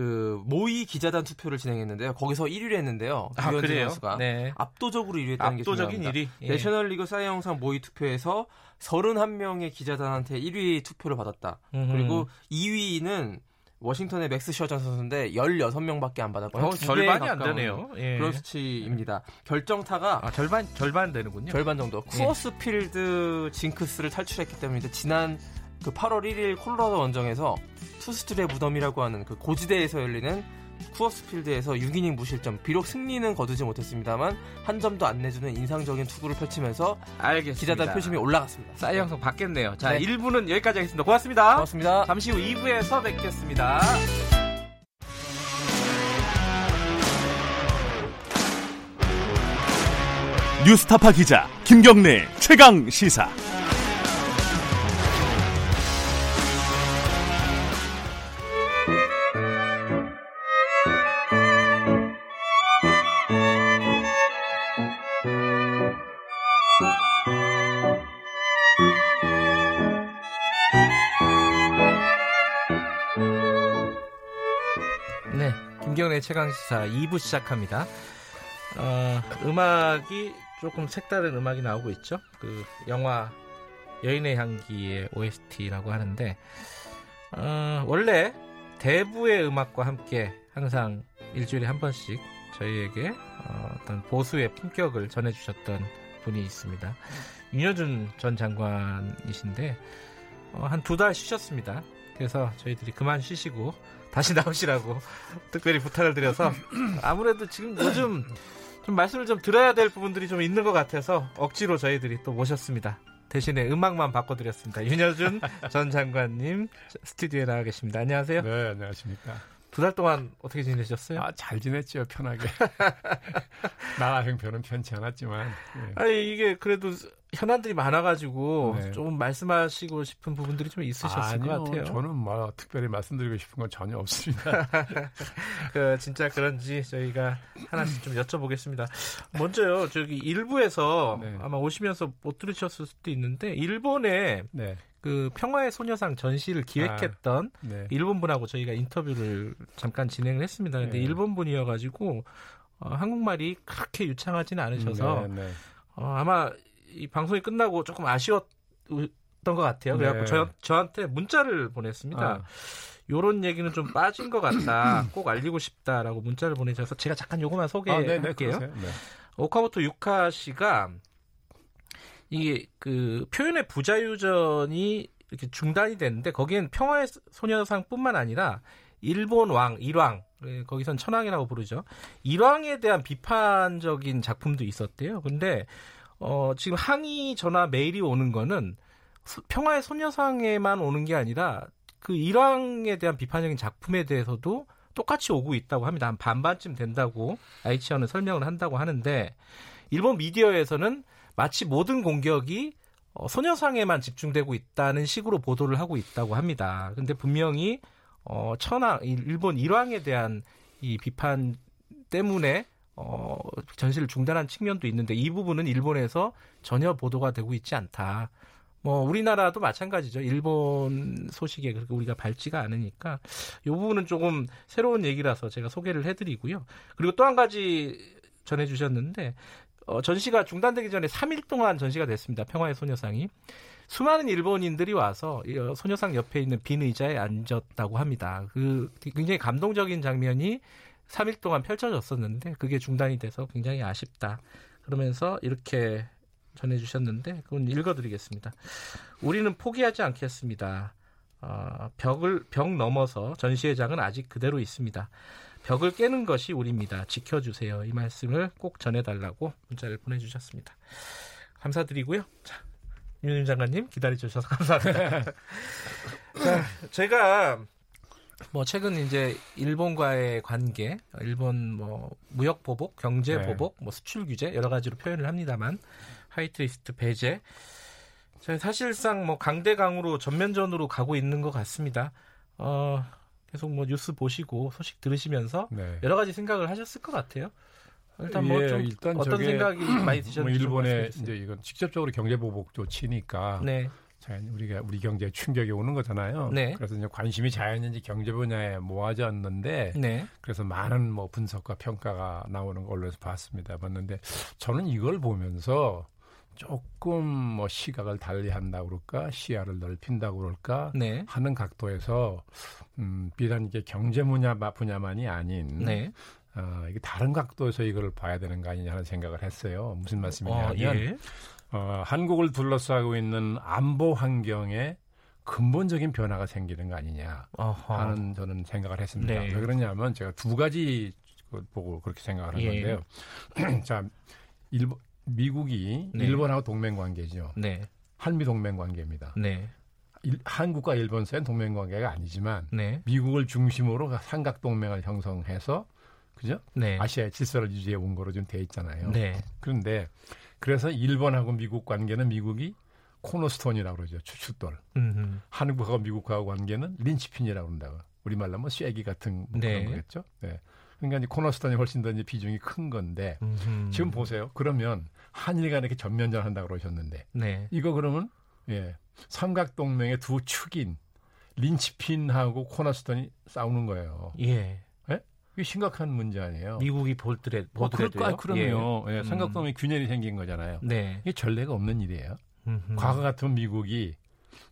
그 모의 기자단 투표를 진행했는데요. 거기서 1위를 했는데요. 아, 그래요? 선수가 네. 압도적으로 1위 했다는 게 압도적인 중요합니다. 1위. 예. 내셔널리그 사이 영상 모의 투표에서 31명의 기자단한테 1위 투표를 받았다. 음흠. 그리고 2위는 워싱턴의 맥스 셔저 선수인데 16명밖에 안 받았고요. 어, 절반이 안 되네요. 예. 그런 수치입니다. 결정타가 아, 절반 절반 되는군요. 절반 정도. 예. 쿠어스필드 징크스를 탈출했기 때문에 지난 그 8월 1일 콜로라도 원정에서 투수들의 무덤이라고 하는 그 고지대에서 열리는 쿠어스필드에서 6이닝 무실점. 비록 승리는 거두지 못했습니다만 한 점도 안 내주는 인상적인 투구를 펼치면서 알겠습니다. 기자단 표심이 올라갔습니다. 사이 영상 받겠네요. 자, 네. 1부는 여기까지 하겠습니다. 고맙습니다. 고맙습니다. 잠시 후 2부에서 뵙겠습니다. 뉴스타파 기자 김경래 최강 시사. 최강시사 2부 시작합니다. 어, 음악이 조금 색다른 음악이 나오고 있죠. 그 영화 여인의 향기의 OST라고 하는데 어, 원래 대부의 음악과 함께 항상 일주일에 한 번씩 저희에게 어, 떤 보수의 품격을 전해주셨던 분이 있습니다. 윤여준 전 장관이신데 어, 한두 달 쉬셨습니다. 그래서 저희들이 그만 쉬시고 다시 나오시라고 [laughs] 특별히 부탁을 드려서 아무래도 지금 요즘 좀 말씀을 좀 들어야 될 부분들이 좀 있는 것 같아서 억지로 저희들이 또 모셨습니다. 대신에 음악만 바꿔드렸습니다. 윤여준 [laughs] 전 장관님 스튜디오에 나와 계십니다. 안녕하세요. 네, 안녕하십니까. 두 달 동안 어떻게 지내셨어요? 아, 잘 지냈죠, 편하게. [laughs] 나라 형편은 편치 않았지만. 네. 아니, 이게 그래도 현안들이 많아가지고 네. 조금 말씀하시고 싶은 부분들이 좀 있으셨을 아니요, 것 같아요. 저는 뭐 특별히 말씀드리고 싶은 건 전혀 없습니다. [laughs] 그 진짜 그런지 저희가 하나씩 좀 여쭤보겠습니다. 먼저요, 저기 일부에서 네. 아마 오시면서 못 들으셨을 수도 있는데 일본에 네. 그 평화의 소녀상 전시를 기획했던 아, 네. 일본 분하고 저희가 인터뷰를 잠깐 진행을 했습니다. 근데 네. 일본 분이어가지고 어, 한국말이 그렇게 유창하지는 않으셔서 네, 네. 어, 아마 이 방송이 끝나고 조금 아쉬웠던 것 같아요. 그래갖고 네. 저, 저한테 문자를 보냈습니다. 아. 요런 얘기는 좀 빠진 것 같다. [clears throat] 꼭 알리고 싶다라고 문자를 보내셔서 제가 잠깐 요거만 소개할게요. 아, 네, 오카모토 유카 씨가 이게 그 표현의 부자유전이 이렇게 중단이 됐는데 거기엔 평화의 소녀상뿐만 아니라 일본 왕 일왕 예, 거기선 천황이라고 부르죠. 일왕에 대한 비판적인 작품도 있었대요. 근데 어, 지금 항의 전화 메일이 오는 거는 평화의 소녀상에만 오는 게 아니라 그 일왕에 대한 비판적인 작품에 대해서도 똑같이 오고 있다고 합니다. 한 반반쯤 된다고 아이치언은 설명을 한다고 하는데 일본 미디어에서는 마치 모든 공격이 어, 소녀상에만 집중되고 있다는 식으로 보도를 하고 있다고 합니다. 근데 분명히 어, 천황 일본 일왕에 대한 이 비판 때문에 어, 전시를 중단한 측면도 있는데 이 부분은 일본에서 전혀 보도가 되고 있지 않다. 뭐 우리나라도 마찬가지죠. 일본 소식에 그렇게 우리가 밝지가 않으니까 이 부분은 조금 새로운 얘기라서 제가 소개를 해드리고요. 그리고 또 한 가지 전해주셨는데 어, 전시가 중단되기 전에 3일 동안 전시가 됐습니다. 평화의 소녀상이 수많은 일본인들이 와서 어, 소녀상 옆에 있는 빈 의자에 앉았다고 합니다. 그 굉장히 감동적인 장면이 3일 동안 펼쳐졌었는데 그게 중단이 돼서 굉장히 아쉽다. 그러면서 이렇게 전해주셨는데 그건 읽어드리겠습니다. 우리는 포기하지 않겠습니다. 어, 벽을 벽 넘어서 전시회장은 아직 그대로 있습니다. 벽을 깨는 것이 우리입니다. 지켜주세요. 이 말씀을 꼭 전해달라고 문자를 보내주셨습니다. 감사드리고요. 자, 윤 장관님 기다려주셔서 감사합니다. [laughs] 자, 제가 뭐 최근 이제 일본과의 관계, 일본 뭐 무역 보복, 경제 네. 보복, 뭐 수출 규제 여러 가지로 표현을 합니다만 화이트리스트 배제. 사실상 뭐 강대강으로 전면전으로 가고 있는 것 같습니다. 어, 계속 뭐 뉴스 보시고 소식 들으시면서 네. 여러 가지 생각을 하셨을 것 같아요. 일단 뭐좀 예, 일단 어떤 생각이 많이 드셨는지 뭐 일본의 이제 이건 직접적으로 경제 보복 조치니까 네. 자연 우리가 우리 경제에 충격이 오는 거잖아요. 네. 그래서 이제 관심이 자연인지 경제 분야에 모아졌는데 네. 그래서 많은 뭐 분석과 평가가 나오는 걸 언론에서 봤습니다. 봤는데 저는 이걸 보면서 조금 뭐 시각을 달리한다 그럴까 시야를 넓힌다 그럴까 네. 하는 각도에서 음, 비단 이게 경제 분야 분야만이 아닌 네. 어, 이게 다른 각도에서 이걸 봐야 되는 거 아니냐 하는 생각을 했어요. 무슨 말씀이냐면 어, 예. 어, 한국을 둘러싸고 있는 안보 환경에 근본적인 변화가 생기는 거 아니냐 하는 저는 생각을 했습니다. 네. 왜 그러냐면 제가 두 가지 보고 그렇게 생각을 하는데요. 예. [clears throat] 자, 일본 미국이 네. 일본하고 동맹 관계죠. 네. 한미 동맹 관계입니다. 네. 일, 한국과 일본 사이는 동맹 관계가 아니지만 네. 미국을 중심으로 삼각 동맹을 형성해서 그죠? 네. 아시아의 질서를 유지해 온 거로 좀 돼 있잖아요. 네. 그런데 그래서 일본하고 미국 관계는 미국이 코너스톤이라고 그러죠. 추춧돌. 음흠. 한국하고 미국하고 관계는 린치핀이라고 그런다고. 우리말로 뭐 쇠기 같은 뭐 네. 그런 거겠죠. 네. 그러니까 이제 코너스톤이 훨씬 더 이제 비중이 큰 건데 음흠. 지금 보세요. 그러면 한일 간에 이렇게 전면전 한다고 그러셨는데 네. 이거 그러면 예. 삼각 동맹의 두 축인 린치핀하고 코너스톤이 싸우는 거예요. 예. 예? 이게 심각한 문제 아니에요. 미국이 볼드레 보드레도요. 어, 그럼요. 예. 예, 삼각동에 음. 균열이 생긴 거잖아요. 네. 이게 전례가 없는 일이에요. 음흠. 과거 같은 미국이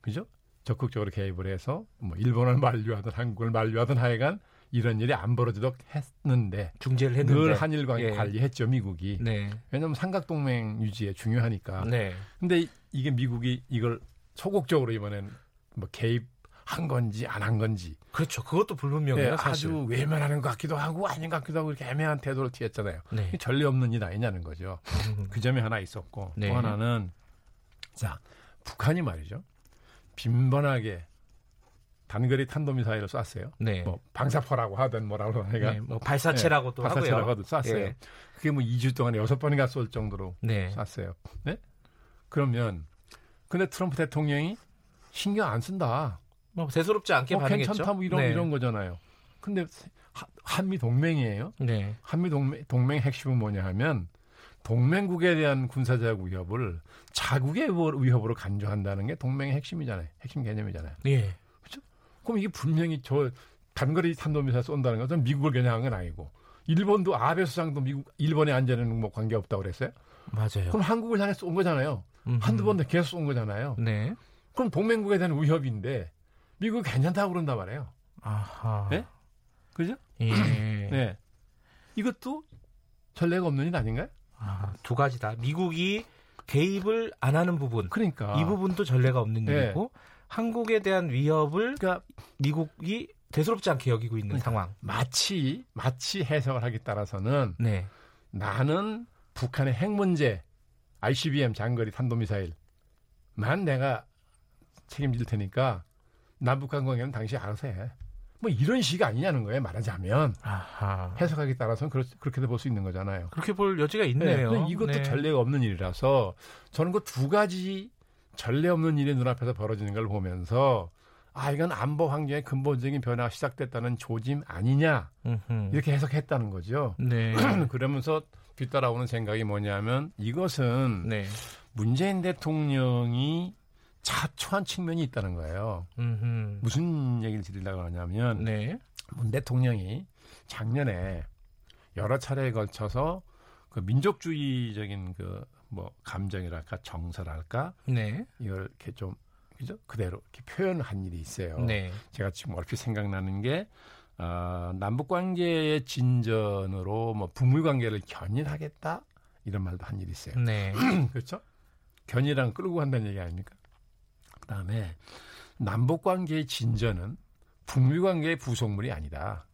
그죠? 적극적으로 개입을 해서 뭐 일본을 만류하든 한국을 만류하든 하여간 이런 일이 안 벌어지도록 했는데 중재를 했는데 늘 한일 관계 예. 관리했죠 미국이. 네. 왜냐하면 삼각동맹 유지에 중요하니까. 네. 근데 이게 미국이 이걸 소극적으로 이번엔 뭐 개입 한 건지 안 한 건지. 그렇죠. 그것도 불분명해요. 네, 아주 외면하는 것 같기도 하고 아닌 것 같기도 하고 이렇게 애매한 태도를 취했잖아요. 네. 전례 없는 일 아니냐는 거죠. [laughs] 그 점이 하나 있었고 네. 또 하나는 자 북한이 말이죠. 빈번하게 단거리 탄도미사일을 쐈어요. 네. 뭐 방사포라고 하든 뭐라고 하니까 네, 뭐 발사체라고도 네, 발사체라고도 쐈어요. 네. 그게 뭐 2주 동안에 6번인가 쏠 정도로 네. 쐈어요. 네? 그러면 근데 트럼프 대통령이 신경 안 쓴다. 뭐 대수롭지 않게 뭐 반응했죠. 괜찮다 뭐 이런 네. 이런 거잖아요. 근데 한미 동맹이에요. 네. 한미 동맹 동맹 핵심은 뭐냐 하면 동맹국에 대한 군사적 위협을 자국의 위협으로 간주한다는 게 동맹의 핵심이잖아요. 핵심 개념이잖아요. 예. 그럼 이게 분명히 저 단거리 탄도미사일 쏜다는 것은 미국을 겨냥한 건 아니고 일본도 아베 수상도 미국 일본의 안전에는 뭐 관계 없다고 그랬어요. 맞아요. 그럼 한국을 향해 쏜 거잖아요. 음흠. 한두 번 계속 쏜 거잖아요. 네. 그럼 동맹국에 대한 위협인데 미국 괜찮다고 그런단 말이에요. 아하. 네? 그죠? 예. [clears throat] 네. 이것도 전례가 없는 일 아닌가요? 아, 두 가지다. 미국이 개입을 안 하는 부분. 그러니까. 이 부분도 전례가 없는 네. 일이고 한국에 대한 위협을 그러니까 미국이 대수롭지 않게 여기고 있는 그러니까 상황. 마치 마치 해석을 하기 따라서는 네. 나는 북한의 핵 문제, ICBM 장거리 탄도미사일만 내가 책임질 테니까 남북한 관계는 당신이 알아서 해. 뭐 이런 식이 아니냐는 거예요. 말하자면 아하. 해석하기 따라서는 그렇, 그렇게도 볼 수 있는 거잖아요. 그렇게 볼 여지가 있네요. 네, 이것도 네. 전례가 없는 일이라서 저는 그 두 가지 전례 없는 일이 눈앞에서 벌어지는 걸 보면서 아 이건 안보 환경의 근본적인 변화가 시작됐다는 조짐 아니냐 음흠. 이렇게 해석했다는 거죠. 네. [clears throat] 그러면서 뒤따라오는 생각이 뭐냐면 이것은 네. 문재인 대통령이 자초한 측면이 있다는 거예요. 음흠. 무슨 얘기를 드리려고 하냐면 네. 문 대통령이 작년에 여러 차례에 걸쳐서 그 민족주의적인 그 뭐 감정이랄까 정서랄까 네. 이걸 이렇게 좀 그죠 그대로 이렇게 표현한 일이 있어요. 네. 제가 지금 얼핏 생각나는 게 어, 남북 관계의 진전으로 뭐 북미 관계를 견인하겠다 이런 말도 한 일이 있어요. 네. [clears throat] 그렇죠? 견이랑 끌고 간다는 얘기 아닙니까? 그다음에 남북 관계의 진전은 북미 관계의 부속물이 아니다.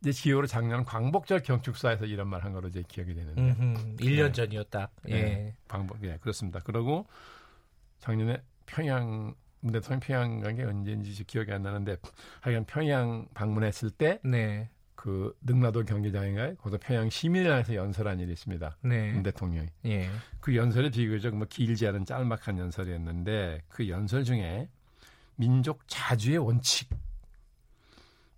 이제 기호로 작년 광복절 경축사에서 이런 말 한 거로 이제 기억이 되는데. 음흠, 1년 네. 전이었다. 예. 네, 광복, 예, 그렇습니다. 그러고 작년에 평양 대통령 평양 간 게 언제인지 기억이 안 나는데 하여간 평양 방문했을 때 네. 그 능라도 경기장인가요? 거기서 평양 시민회에서 연설한 일이 있습니다. 네. 문 대통령이. 예. 그 연설이 비교적 뭐 길지 않은 짤막한 연설이었는데 그 연설 중에 민족 자주의 원칙,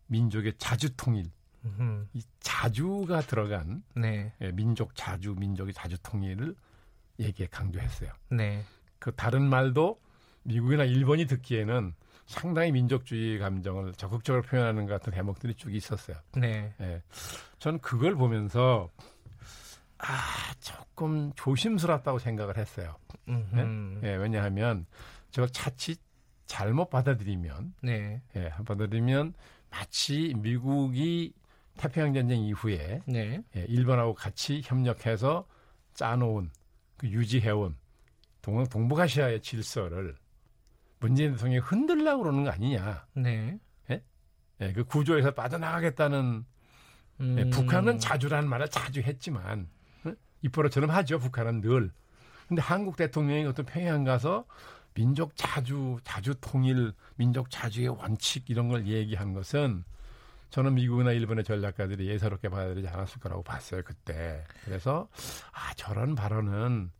민족의 자주 통일, 음흠. 이 자주가 들어간 네. 예, 민족 자주, 민족의 자주 통일을 얘기에 강조했어요. 네. 그 다른 말도 미국이나 일본이 듣기에는 상당히 민족주의 감정을 적극적으로 표현하는 것 같은 대목들이 쭉 있었어요. 네. 예. 저는 그걸 보면서 아 조금 조심스럽다고 생각을 했어요. 네? 예, 왜냐하면 저걸 차치 잘못 받아들이면, 네. 예, 받아들이면 마치 미국이 태평양 전쟁 이후에 네. 예, 일본하고 같이 협력해서 짜놓은 그 유지해온 동, 동북아시아의 질서를 문재인 대통령이 흔들려고 그러는 거 아니냐. 네. 예? 예, 그 구조에서 빠져나가겠다는 예, 음. 예, 북한은 자주라는 말을 자주 했지만 예? 입버릇처럼 하죠. 북한은 늘. 근데 한국 대통령이 어떤 평양 가서 민족 자주 자주 통일, 민족 자주의 원칙 이런 걸 얘기한 것은 저는 미국이나 일본의 전략가들이 예사롭게 받아들이지 않았을 거라고 봤어요 그때. 그래서 아 저런 발언은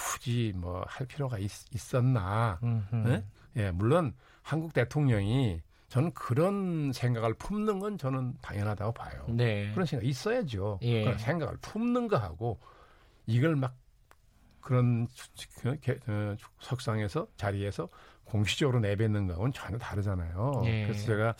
굳이 뭐 할 필요가 있, 었나 네? 예, 물론 한국 대통령이 저는 그런 생각을 품는 건 저는 당연하다고 봐요. 네. 그런 생각 있어야죠. 예. 그런 생각을 품는 거하고 이걸 막 그런 어, 석상에서 자리에서 공식적으로 내뱉는 거하고는 전혀 다르잖아요. 예. 그래서 제가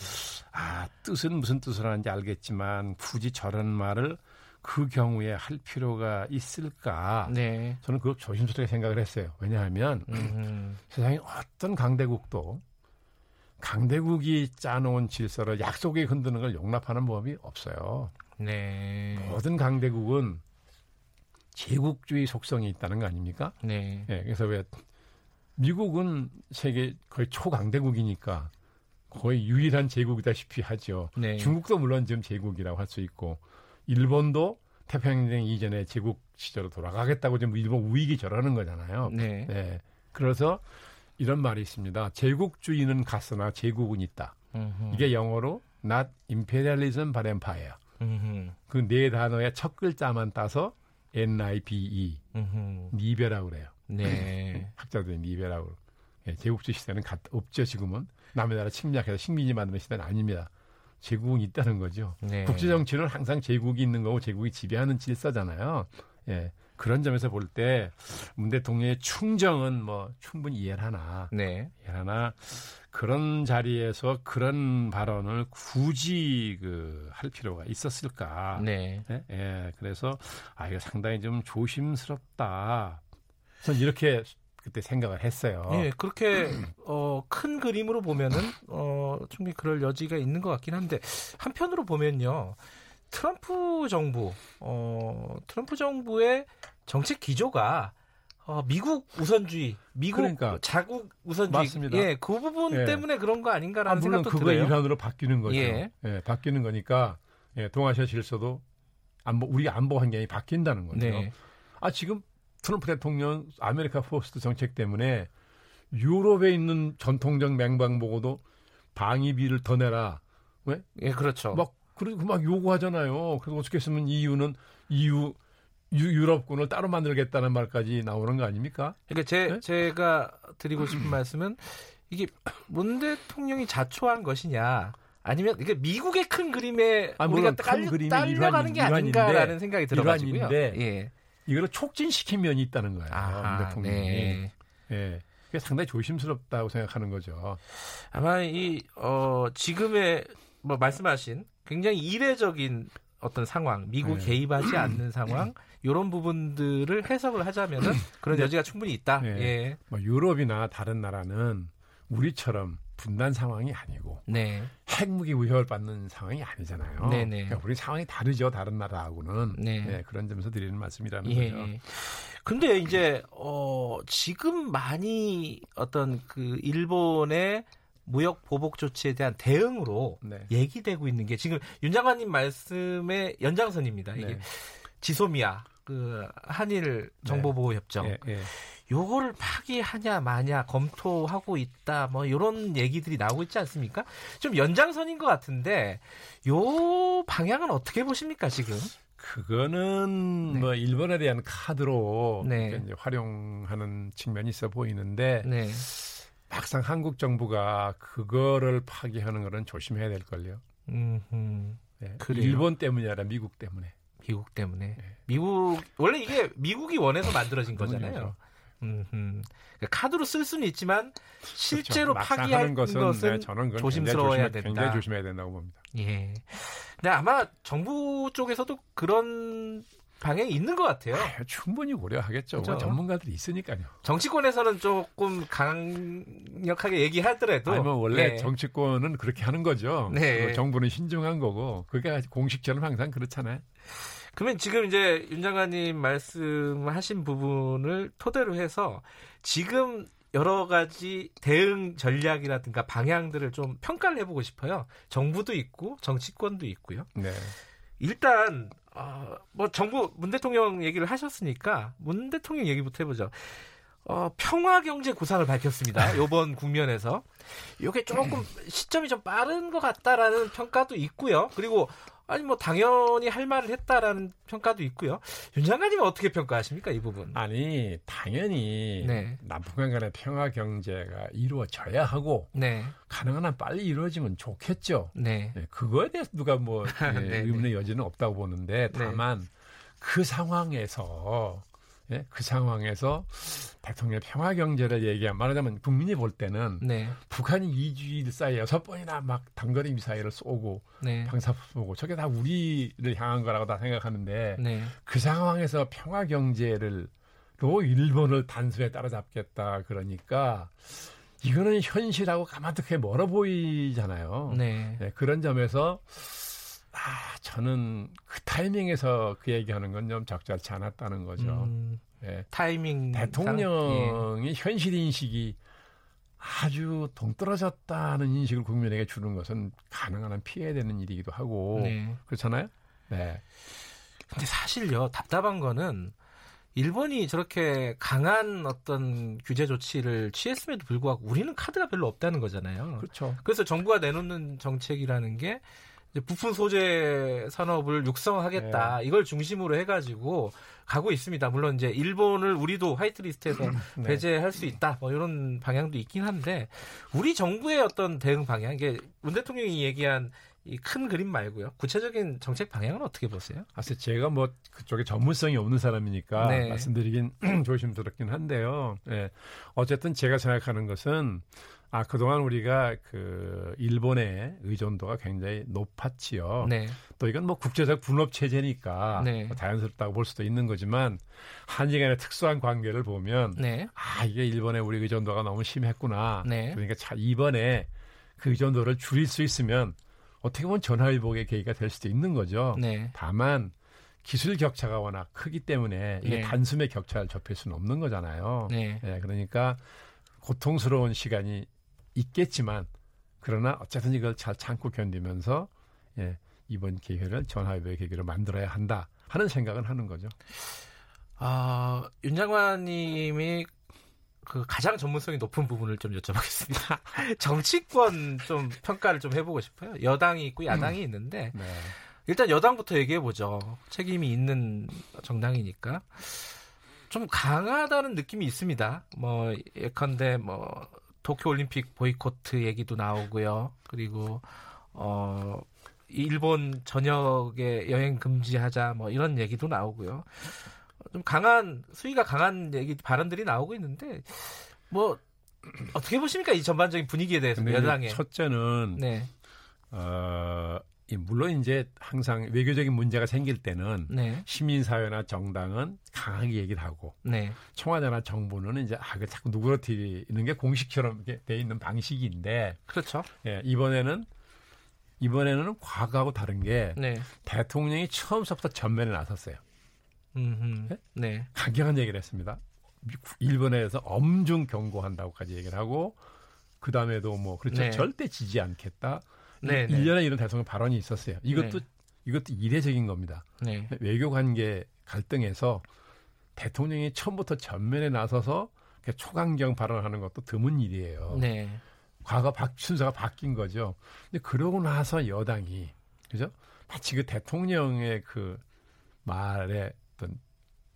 아 뜻은 무슨 뜻을 하는지 알겠지만 굳이 저런 말을 그 경우에 할 필요가 있을까? 네. 저는 그걸 조심스럽게 생각을 했어요. 왜냐하면 음. 세상에 어떤 강대국도 강대국이 짜놓은 질서를 약속에 흔드는 걸 용납하는 법이 없어요. 네. 모든 강대국은 제국주의 속성이 있다는 거 아닙니까? 네. 네. 그래서 왜 미국은 세계 거의 초강대국이니까 거의 유일한 제국이다시피 하죠. 네. 중국도 물론 지금 제국이라고 할 수 있고 일본도 태평양 이전에 제국 시절로 돌아가겠다고 지금 일본 우익이 저러는 거잖아요. 네. 네. 그래서 이런 말이 있습니다. 제국주의는 갔으나 제국은 있다. 음흠. 이게 영어로 not imperialism but empire. 그 네 단어의 첫 글자만 따서 NIBE 니베라고 그래요. 네. [laughs] 학자들이 니베라고. 예, 제국주의 시대는 갔, 없죠 지금은 남의 나라 침략해서 식민지 만드는 시대는 아닙니다. 제국은 있다는 거죠. 네. 국제 정치는 항상 제국이 있는 거고 제국이 지배하는 질서잖아요. 예. 그런 점에서 볼 때 문 대통령의 충정은 뭐 충분히 이해를 하나. 네. 이해하나 그런 자리에서 그런 발언을 굳이 그 할 필요가 있었을까? 네. 예. 예. 그래서 아 이거 상당히 좀 조심스럽다. 저는 이렇게 그때 생각을 했어요. 예, 그렇게 어, 큰 그림으로 보면은 어, 충분히 그럴 여지가 있는 것 같긴 한데 한편으로 보면요. 트럼프 정부, 어, 트럼프 정부의 정책 기조가 어, 미국 우선주의, 미국 그러니까, 자국 우선주의, 맞습니다. 예, 그 부분 예. 때문에 그런 거 아닌가라는 아, 물론 생각도 그거 들어요. 일환으로 바뀌는 거죠. 예. 예, 바뀌는 거니까 예, 동아시아 질서도 안보 우리가 안보 환경이 바뀐다는 거죠. 네. 아 지금 트럼프 대통령 America First 정책 때문에 유럽에 있는 전통적 맹방 보고도 방위비를 더 내라. 왜? 예, 그렇죠. 막 그리고 막 요구하잖아요. 그래서 어떻게 했으면 EU는 EU 유럽군을 따로 만들겠다는 말까지 나오는 거 아닙니까? 그러니까 제 네? 제가 드리고 싶은 [clears throat] 말씀은 이게 문 대통령이 자초한 것이냐 아니면 이게 미국의 큰 그림에 아, 우리가 딸려, 딸려 가는 게 아닌가라는 생각이 들어가지고요. 예. 이거를 촉진시킨 면이 있다는 거예요. 아, 문 대통령이. 네. 예. 그게 상당히 조심스럽다고 생각하는 거죠. 아마 이 어, 지금의 뭐 말씀하신 굉장히 이례적인 어떤 상황, 미국 네. 개입하지 [clears throat] 않는 상황, 이런 부분들을 해석을 하자면은 그런 네. 여지가 충분히 있다. 네. 예. 뭐 유럽이나 다른 나라는 우리처럼 분단 상황이 아니고 네. 핵무기 위협을 받는 상황이 아니잖아요. 네네. 네. 그러니까 우리 상황이 다르죠. 다른 나라하고는 네. 네, 그런 점에서 드리는 말씀이라는 예. 거죠. 근데 이제 어 지금 많이 어떤 그 일본의 무역 보복 조치에 대한 대응으로 네. 얘기되고 있는 게 지금 윤 장관님 말씀의 연장선입니다. 이게 네. 지소미아 그 한일 정보보호 협정. 네. 네. 요거를 파기하냐 마냐 검토하고 있다 뭐 이런 얘기들이 나오고 있지 않습니까? 좀 연장선인 것 같은데 요 방향은 어떻게 보십니까 지금? 그거는 네. 뭐 일본에 대한 카드로 네. 활용하는 측면이 있어 보이는데 네. 막상 한국 정부가 그거를 파기하는 거는 조심해야 될 걸요. 음, 네. 일본 때문이 아니라 미국 때문에. 미국 때문에. 네. 미국 원래 이게 미국이 원해서 만들어진 거잖아요. 음, 카드로 쓸 수는 있지만 실제로 그렇죠. 파기하는 것은, 것은 네, 저는 조심스러워야 조심해, 된다. 굉장히 조심해야 된다고 봅니다. 예. 근데 아마 정부 쪽에서도 그런 방향이 있는 것 같아요. 아, 충분히 고려하겠죠. 그렇죠? 전문가들이 있으니까요. 정치권에서는 조금 강력하게 얘기하더라도. 아니, 뭐 원래 네. 정치권은 그렇게 하는 거죠. 네. 정부는 신중한 거고. 그게 공식처럼 항상 그렇잖아요. 그러면 지금 이제 윤 장관님 말씀하신 부분을 토대로 해서 지금 여러 가지 대응 전략이라든가 방향들을 좀 평가를 해보고 싶어요. 정부도 있고 정치권도 있고요. 네. 일단 어, 뭐 정부 문 대통령 얘기를 하셨으니까 문 대통령 얘기부터 해보죠. 어, 평화 경제 구상을 밝혔습니다. 요번 국면에서. 이게 조금 시점이 좀 빠른 것 같다라는 평가도 있고요. 그리고 아니 뭐 당연히 할 말을 했다라는 평가도 있고요. 윤 장관님은 어떻게 평가하십니까 이 부분? 아니 당연히 네. 남북한 간의 평화 경제가 이루어져야 하고 네. 가능한 한 빨리 이루어지면 좋겠죠. 네. 네 그거에 대해서 누가 뭐 [laughs] 네, 네, 의문의 여지는 없다고 보는데 다만 그 상황에서 예? 그 상황에서 대통령 평화 경제를 얘기한 말하자면 국민이 볼 때는 네. 북한이 2주일 사이에 여섯 번이나 막 단거리 미사일을 쏘고 네. 방사포 쏘고 저게 다 우리를 향한 거라고 다 생각하는데 네. 그 상황에서 평화 경제를 로 일본을 단순에 따라잡겠다 그러니까 이거는 현실하고 가만두게 멀어 보이잖아요. 네. 네. 그런 점에서 아 저는 그 타이밍에서 그 얘기하는 건 좀 적절치 않았다는 거죠. 음, 네. 타이밍 대통령이 예. 현실 인식이 아주 동떨어졌다는 인식을 국민에게 주는 것은 가능한 한 피해야 되는 일이기도 하고 네. 그렇잖아요. 네. 근데 사실요 답답한 거는 일본이 저렇게 강한 어떤 규제 조치를 취했음에도 불구하고 우리는 카드가 별로 없다는 거잖아요. 그렇죠. 그래서 정부가 내놓는 정책이라는 게 부품 소재 산업을 육성하겠다 네. 이걸 중심으로 해가지고 가고 있습니다. 물론 이제 일본을 우리도 화이트리스트에서 네. 배제할 수 있다 뭐 이런 방향도 있긴 한데 우리 정부의 어떤 대응 방향 이게 문 대통령이 얘기한 이 큰 그림 말고요. 구체적인 정책 방향은 어떻게 보세요? 사실 제가 뭐 그쪽에 전문성이 없는 사람이니까 네. 말씀드리긴 [clears throat] 조심스럽긴 한데요. 네. 어쨌든 제가 생각하는 것은 아 그동안 우리가 그 일본의 의존도가 굉장히 높았지요. 네. 또 이건 뭐 국제적 분업 체제니까 네. 뭐 자연스럽다고 볼 수도 있는 거지만 한일 간의 특수한 관계를 보면 네. 아 이게 일본의 우리 의존도가 너무 심했구나. 네. 그러니까 차 이번에 그 의존도를 줄일 수 있으면 어떻게 보면 전화위복의 계기가 될 수도 있는 거죠. 네. 다만 기술 격차가 워낙 크기 때문에 이게 네. 단숨에 격차를 좁힐 수는 없는 거잖아요. 네. 네. 그러니까 고통스러운 시간이 있겠지만 그러나 어쨌든 이걸 잘 참고 견디면서 예, 이번 기회를 전화위복의 계기로 만들어야 한다 하는 생각은 하는 거죠. 아, 윤 장관님이 그 가장 전문성이 높은 부분을 좀 여쭤보겠습니다. [laughs] 정치권 좀 평가를 좀 해보고 싶어요. 여당이 있고 야당이 음. 있는데 네. 일단 여당부터 얘기해 보죠. 책임이 있는 정당이니까 좀 강하다는 느낌이 있습니다. 뭐 예컨대 뭐 도쿄 올림픽 보이코트 얘기도 나오고요. 그리고 어 일본 전역에 여행 금지하자 뭐 이런 얘기도 나오고요. 좀 강한 수위가 강한 얘기 발언들이 나오고 있는데 뭐 어떻게 보십니까 이 전반적인 분위기에 대해서 여당의 첫째는 네. 어, 물론 이제 항상 외교적인 문제가 생길 때는 네. 시민사회나 정당은 강하게 얘기를 하고 네. 청와대나 정부는 이제 아, 그 자꾸 누그러뜨리는 게 공식처럼 돼 있는 방식인데 그렇죠. 예, 이번에는 이번에는 과거하고 다른 게 네. 대통령이 처음부터 전면에 나섰어요. 네? 네. 강경한 얘기를 했습니다. 일본에서 엄중 경고한다고까지 얘기를 하고 그 다음에도 뭐 그렇죠 네. 절대 지지 않겠다. 네, 1년에 네. 이런 대통령 발언이 있었어요. 이것도 네. 이것도 이례적인 겁니다. 네. 외교 관계 갈등에서 대통령이 처음부터 전면에 나서서 초강경 발언하는 것도 드문 일이에요. 네. 과거 박 순서가 바뀐 거죠. 근데 그러고 나서 여당이 그죠? 마치 그 대통령의 그 말에 어떤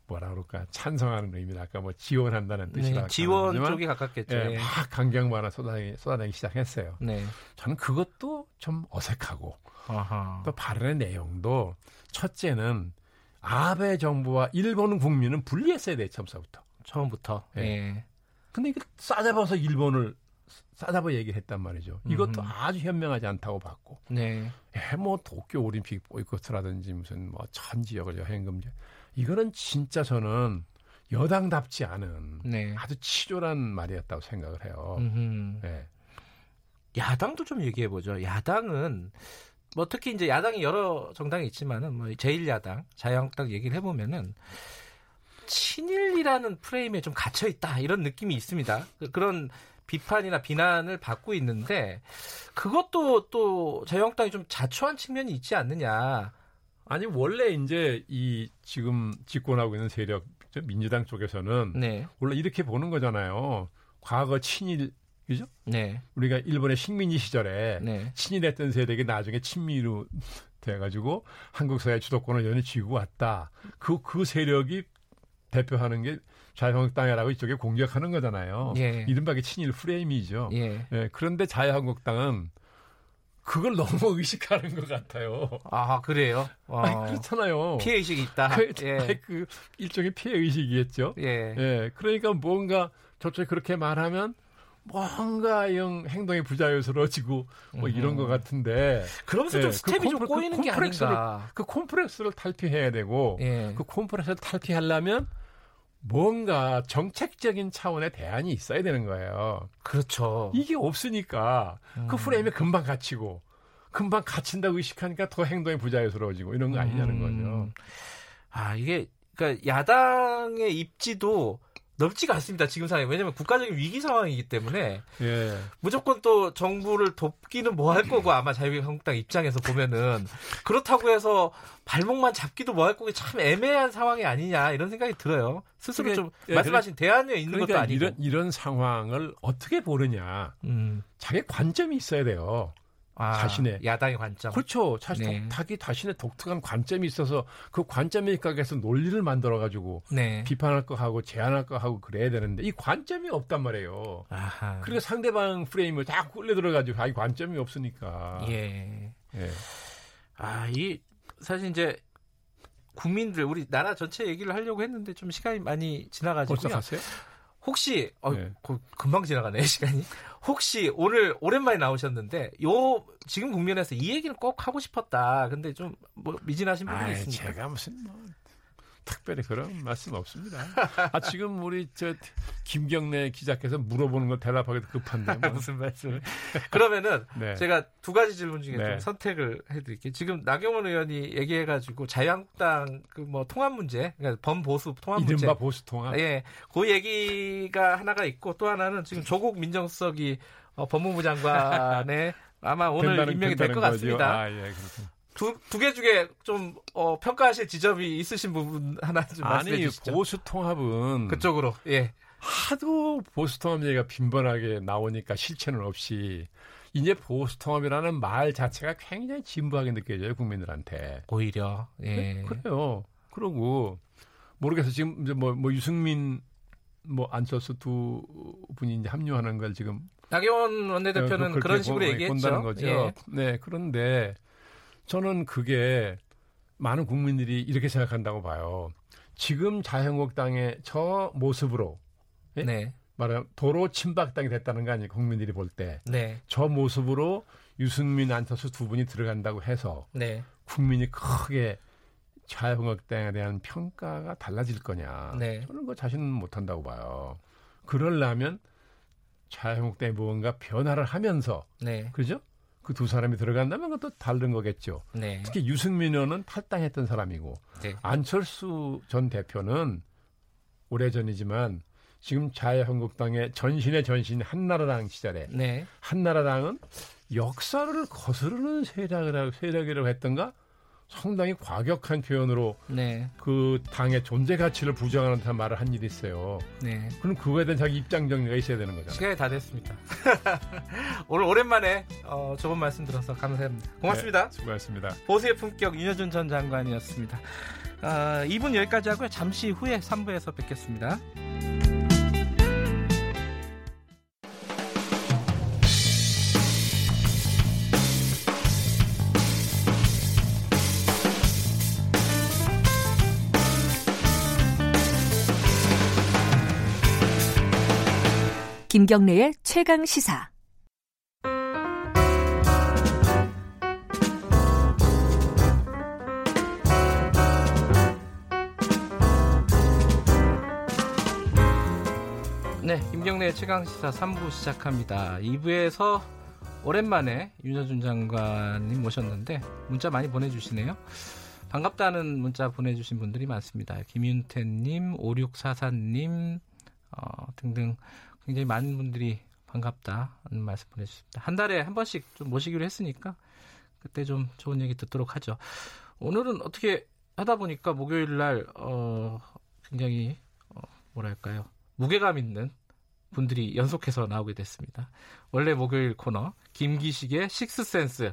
뭐라 그럴까 찬성하는 의미는 아까 뭐 지원한다는 네, 뜻이라 네, 지원 쪽이 가깝겠죠. 예, 예. 막 강경반을 쏟아내기, 쏟아내기 시작했어요. 네. 저는 그것도 좀 어색하고 아하. 또 발언의 내용도 첫째는 아베 정부와 일본 국민은 분리했어야 돼 처음부터. 처음부터. 예. 예. 근데 이거 싸잡아서 일본을 싸잡아 얘기를 했단 말이죠. 이것도 음. 아주 현명하지 않다고 봤고. 네. 예, 뭐 도쿄 올림픽 보이콧이라든지 무슨 뭐전 지역을 여행 금지. 이거는 진짜 저는 여당답지 않은 네. 아주 치졸한 말이었다고 생각을 해요. 네. 야당도 좀 얘기해 보죠. 야당은 뭐 특히 이제 야당이 여러 정당이 있지만은 뭐 제1야당, 자유한국당 얘기를 해 보면은 친일이라는 프레임에 좀 갇혀 있다 이런 느낌이 있습니다. 그, 그런 비판이나 비난을 받고 있는데 그것도 또 자유한국당이 좀 자초한 측면이 있지 않느냐. 아니 원래 이제 이 지금 집권하고 있는 세력 민주당 쪽에서는 네. 원래 이렇게 보는 거잖아요. 과거 친일 그죠? 네. 우리가 일본의 식민지 시절에 네. 친일했던 세력이 나중에 친미로 돼가지고 한국 사회 주도권을 연이 쥐고 왔다. 그, 그 세력이 대표하는 게 자유한국당이라고 이쪽에 공격하는 거잖아요. 예. 이른바 친일 프레임이죠. 예. 예. 그런데 자유한국당은 그걸 너무 [laughs] 의식하는 것 같아요. 아 그래요? 어. 아니, 그렇잖아요. 피해 의식이 있다. 그, 예. 그 일종의 피해 의식이겠죠. 예. 예. 그러니까 뭔가 저쪽에 그렇게 말하면 뭔가 영 행동이 부자연스러워지고 뭐 이런 것 같은데 그러면서 좀 예, 스텝이 그좀 꼬이는 그 게 아닌가 그 콤플렉스를 탈피해야 되고 예. 그 콤플렉스를 탈피하려면 뭔가 정책적인 차원의 대안이 있어야 되는 거예요. 그렇죠. 이게 없으니까 그 음. 그 프레임에 금방 갇히고 금방 갇힌다고 의식하니까 더 행동이 부자연스러워지고 이런 거 아니냐는 음. 거죠. 아 이게 그러니까 야당의 입지도 넓지가 않습니다. 지금 상황이. 왜냐하면 국가적인 위기 상황이기 때문에 예. 무조건 또 정부를 돕기는 뭐 할 거고 아마 자유한국당 입장에서 보면은 그렇다고 해서 발목만 잡기도 뭐 할 거고 참 애매한 상황이 아니냐 이런 생각이 들어요. 스스로 그게, 좀 예, 말씀하신 대안에 있는 그러니까 것도 아니고 이런 이런 상황을 어떻게 보느냐. 음. 자기 관점이 있어야 돼요. 아, 자신의 야당의 관점. 그렇죠. 자신 네. 자기 자신의 독특한 관점이 있어서 그 관점에 입각해서 논리를 만들어 가지고 네. 비판할 거 하고 제안할 거 하고 그래야 되는데 이 관점이 없단 말이에요. 아하. 그리고 상대방 프레임을 다 끌려 들어 가지고 아, 이 관점이 없으니까. 예. 예. 아, 이 사실 이제 국민들 우리 나라 전체 얘기를 하려고 했는데 좀 시간이 많이 지나가지고 벌써 갔어요? 혹시 어, 네. 금방 지나가네 [laughs] 시간이. 혹시 오늘 오랜만에 나오셨는데 요 지금 국면에서 이 얘기를 꼭 하고 싶었다. 근데 좀 뭐 미진하신 부분이 있습니까? 제가 무슨 뭐 특별히 그런 말씀 없습니다. 아 지금 우리 저 김경래 기자께서 물어보는 거 대답하기도 급한데 뭐. [laughs] 무슨 말씀을? 그러면은 [laughs] 네. 제가 두 가지 질문 중에 네. 좀 선택을 해드릴게요. 지금 나경원 의원이 얘기해가지고 자유한국당 그 뭐 통합 문제, 그러니까 범보수 통합 이른바 문제, 이른바 보수 통합. 예, 그 얘기가 하나가 있고 또 하나는 지금 조국 민정수석이 어, 법무부 장관에 [laughs] 아마 오늘 임명이 될 것 같습니다. 아, 예, 그렇군요. 두, 두 개 중에 좀, 어, 평가하실 지점이 있으신 부분 하나 좀 말씀해 주시죠. 아니, 보수 통합은. 그쪽으로, 예. 하도 보수 통합 얘기가 빈번하게 나오니까 실체는 없이 이제 보수 통합이라는 말 자체가 굉장히 진부하게 느껴져요, 국민들한테. 오히려, 예. 네, 그래요. 그러고, 모르겠어. 지금 이제 뭐, 뭐 유승민, 뭐 안철수 두 분이 이제 합류하는 걸 지금 나경원 원내대표는 네, 그런 식으로 얘기했죠. 거죠. 예. 네, 그런데 저는 그게 많은 국민들이 이렇게 생각한다고 봐요. 지금 자유한국당의 저 모습으로 예? 네. 말하면 도로 침박당이 됐다는 거 아니에요 국민들이 볼 때. 네. 저 모습으로 유승민 안철수 두 분이 들어간다고 해서 네. 국민이 크게 자유한국당에 대한 평가가 달라질 거냐. 네. 저는 그 자신은 못한다고 봐요. 그러려면 자유한국당이 무언가 변화를 하면서 네. 그죠? 그 두 사람이 들어간다면 그것도 다른 거겠죠. 네. 특히 유승민 의원은 탈당했던 사람이고 네. 안철수 전 대표는 오래전이지만 지금 자유한국당의 전신의 전신 한나라당 시절에 네. 한나라당은 역사를 거스르는 세력이라고, 세력이라고 했던가 상당히 과격한 표현으로 네. 그 당의 존재 가치를 부정하는 듯한 말을 한 일이 있어요. 네. 그럼 그거에 대한 자기 입장 정리가 있어야 되는 거죠. 시간이 다 됐습니다. [laughs] 오늘 오랜만에 어, 좋은 말씀 들어서 감사합니다. 고맙습니다. 네, 수고하셨습니다. 보수의 품격 윤여준 전 장관이었습니다. 아, 2분 여기까지 하고요. 잠시 후에 3부에서 뵙겠습니다. 김경래의 최강 시사. 네, 김경래의 최강 시사 3부 시작합니다. 2부에서 오랜만에 윤여준 장관님 모셨는데 문자 많이 보내주시네요. 반갑다는 문자 보내주신 분들이 많습니다. 김윤태님, 5644님 어, 등등 굉장히 많은 분들이 반갑다는 말씀 보내주셨습니다. 한 달에 한 번씩 좀 모시기로 했으니까 그때 좀 좋은 얘기 듣도록 하죠. 오늘은 어떻게 하다 보니까 목요일 날 어, 굉장히 어, 뭐랄까요 무게감 있는 분들이 연속해서 나오게 됐습니다. 원래 목요일 코너 김기식의 식스센스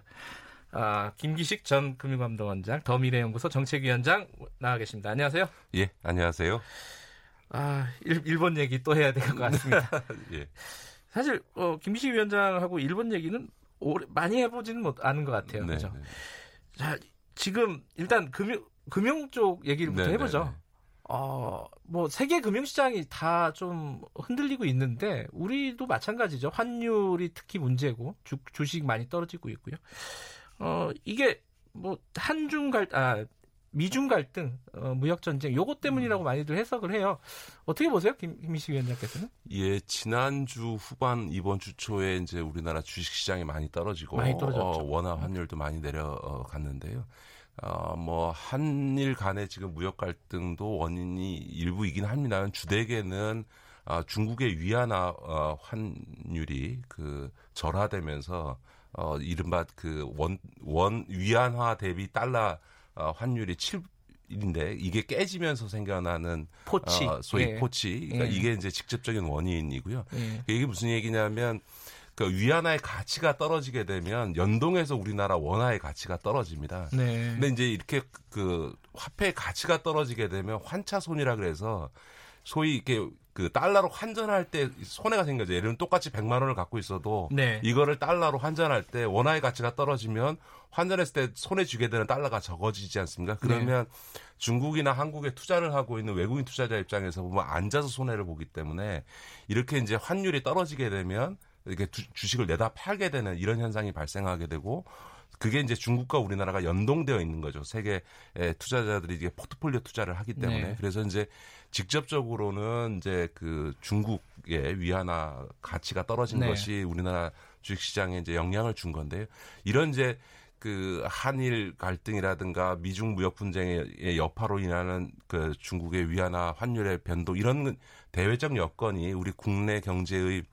아, 김기식 전 금융감독원장 더미래연구소 정책위원장 나와 계십니다. 안녕하세요. 예, 안녕하세요. 아, 일, 본 얘기 또 해야 될 것 같습니다. [laughs] 예. 사실 어, 김기식 위원장하고 일본 얘기는 오래, 많이 해보지는 못 않은 것 같아요. 네, 그죠? 네. 자, 지금 일단 금융 금융 쪽 얘기를부터 네, 해보죠. 네, 네. 어, 뭐 세계 금융 시장이 다 좀 흔들리고 있는데 우리도 마찬가지죠. 환율이 특히 문제고 주, 주식 많이 떨어지고 있고요. 어, 이게 뭐 한중 갈 아, 미중 갈등, 어, 무역 전쟁 요것 때문이라고 음. 많이들 해석을 해요. 어떻게 보세요, 김, 김희식 위원장께서는? 예, 지난주 후반 이번 주 초에 이제 우리나라 주식 시장이 많이 떨어지고 많이 떨어졌죠. 어, 원화 환율도 많이 내려갔는데요. 어, 뭐 한일 간의 지금 무역 갈등도 원인이 일부이긴 합니다. 주대계는 어, 중국의 위안화 어, 환율이 그 절하되면서 어, 이른바 그 원, 원 위안화 대비 달러 어, 환율이 7 인데 이게 깨지면서 생겨나는 포치, 어, 소위 예. 포치, 그러니까 예. 이게 이제 직접적인 원인이고요. 예. 이게 무슨 얘기냐면 그 위안화의 가치가 떨어지게 되면 연동해서 우리나라 원화의 가치가 떨어집니다. 네. 근데 이제 이렇게 그 화폐의 가치가 떨어지게 되면 환차손이라 그래서 소위 이렇게 그 달러로 환전할 때 손해가 생겨져. 예를 들면 똑같이 100만 원을 갖고 있어도 네. 이거를 달러로 환전할 때 원화의 가치가 떨어지면 환전했을 때 손해 주게 되는 달러가 적어지지 않습니까? 그러면 네. 중국이나 한국에 투자를 하고 있는 외국인 투자자 입장에서 보면 앉아서 손해를 보기 때문에 이렇게 이제 환율이 떨어지게 되면 이렇게 주식을 내다 팔게 되는 이런 현상이 발생하게 되고 그게 이제 중국과 우리나라가 연동되어 있는 거죠. 세계 투자자들이 이게 포트폴리오 투자를 하기 때문에 네. 그래서 이제 직접적으로는 이제 그 중국의 위안화 가치가 떨어진 네. 것이 우리나라 주식 시장에 이제 영향을 준 건데요. 이런 이제 그 한일 갈등이라든가 미중 무역 분쟁의 여파로 인하는 그 중국의 위안화 환율의 변동 이런 대외적 여건이 우리 국내 경제의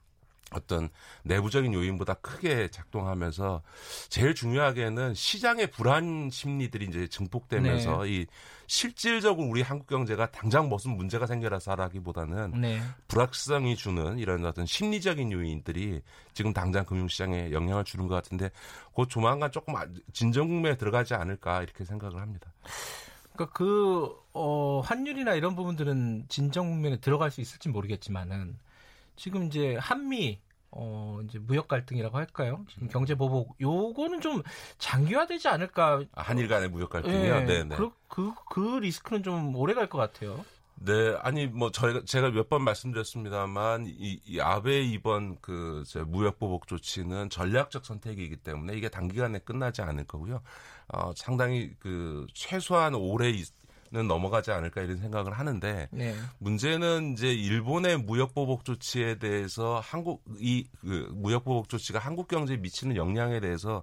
어떤 내부적인 요인보다 크게 작동하면서 제일 중요하게는 시장의 불안 심리들이 이제 증폭되면서 네. 이 실질적으로 우리 한국 경제가 당장 무슨 문제가 생겨라서라기보다는 네. 불확실성이 주는 이런 어떤 심리적인 요인들이 지금 당장 금융시장에 영향을 주는 것 같은데 곧 조만간 조금 아, 진정 국면에 들어가지 않을까 이렇게 생각을 합니다. 그러니까 그 어, 환율이나 이런 부분들은 진정 국면에 들어갈 수 있을지 모르겠지만은 지금 이제 한미 어 이제 무역 갈등이라고 할까요? 지금 경제 보복 요거는 좀 장기화되지 않을까? 아, 한일 간의 무역 갈등이요. 네, 네. 그, 그, 그 리스크는 좀 오래 갈 것 같아요. 네, 아니 뭐 저희가 제가 몇 번 말씀드렸습니다만 이, 이 아베 이번 그 무역 보복 조치는 전략적 선택이기 때문에 이게 단기간에 끝나지 않을 거고요. 어, 상당히 그 최소한 는 넘어가지 않을까 이런 생각을 하는데 네. 문제는 이제 일본의 무역 보복 조치에 대해서 한국 이 그 무역 보복 조치가 한국 경제에 미치는 영향에 대해서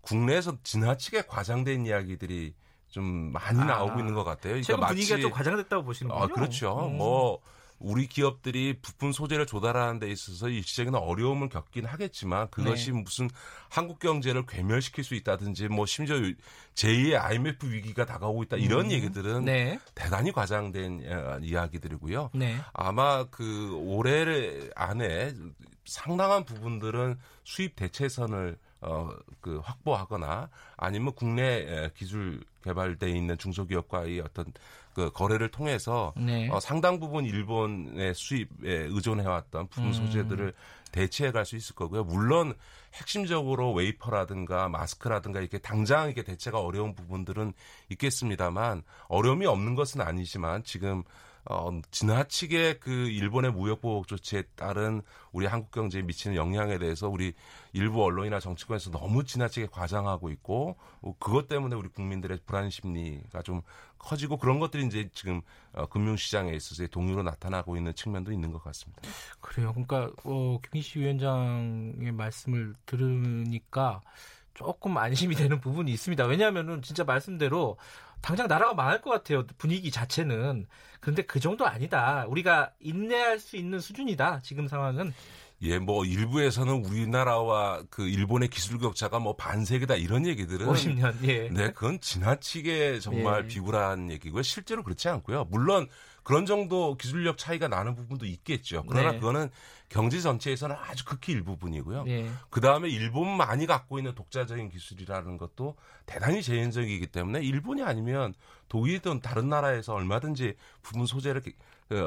국내에서 지나치게 과장된 이야기들이 좀 많이 아, 나오고 있는 것 같아요. 그러니까 최근 분위기가 좀 과장됐다고 보시는군요. 아, 그렇죠. 음. 뭐 우리 기업들이 부품 소재를 조달하는 데 있어서 일시적인 어려움을 겪긴 하겠지만 그것이 네. 무슨 한국 경제를 괴멸시킬 수 있다든지 뭐 심지어 제2의 IMF 위기가 다가오고 있다 이런 음. 얘기들은 네. 대단히 과장된 어, 이야기들이고요. 네. 아마 그 올해 안에 상당한 부분들은 수입 대체선을 어, 그 확보하거나 아니면 국내 기술 개발돼 있는 중소기업과의 어떤 그 거래를 통해서 네. 어, 상당 부분 일본의 수입에 의존해왔던 부품 음. 소재들을 대체해 갈 수 있을 거고요. 물론 핵심적으로 웨이퍼라든가 마스크라든가 이렇게 당장 이렇게 대체가 어려운 부분들은 있겠습니다만 어려움이 없는 것은 아니지만 지금 어, 지나치게 그 일본의 무역 보복 조치에 따른 우리 한국 경제에 미치는 영향에 대해서 우리 일부 언론이나 정치권에서 너무 지나치게 과장하고 있고 어, 그것 때문에 우리 국민들의 불안 심리가 좀 커지고 그런 것들이 이제 지금 어, 금융시장에 있어서의 동요로 나타나고 있는 측면도 있는 것 같습니다. 그래요. 그러니까 어, 김기시 위원장의 말씀을 들으니까 조금 안심이 되는 부분이 있습니다. 왜냐하면은 진짜 말씀대로 당장 나라가 망할 것 같아요. 분위기 자체는. 그런데 그 정도 아니다. 우리가 인내할 수 있는 수준이다. 지금 상황은. 예, 뭐 일부에서는 우리나라와 그 일본의 기술 격차가 뭐 반세기다 이런 얘기들은 50년. 예. 네, 그건 지나치게 정말 예. 비굴한 얘기고요. 실제로 그렇지 않고요. 물론 그런 정도 기술력 차이가 나는 부분도 있겠죠. 그러나 네. 그거는 경제 전체에서는 아주 극히 일부분이고요. 네. 그 다음에 일본만이 갖고 있는 독자적인 기술이라는 것도 대단히 제한적이기 때문에 일본이 아니면 독일이든 다른 나라에서 얼마든지 부분 소재를 어,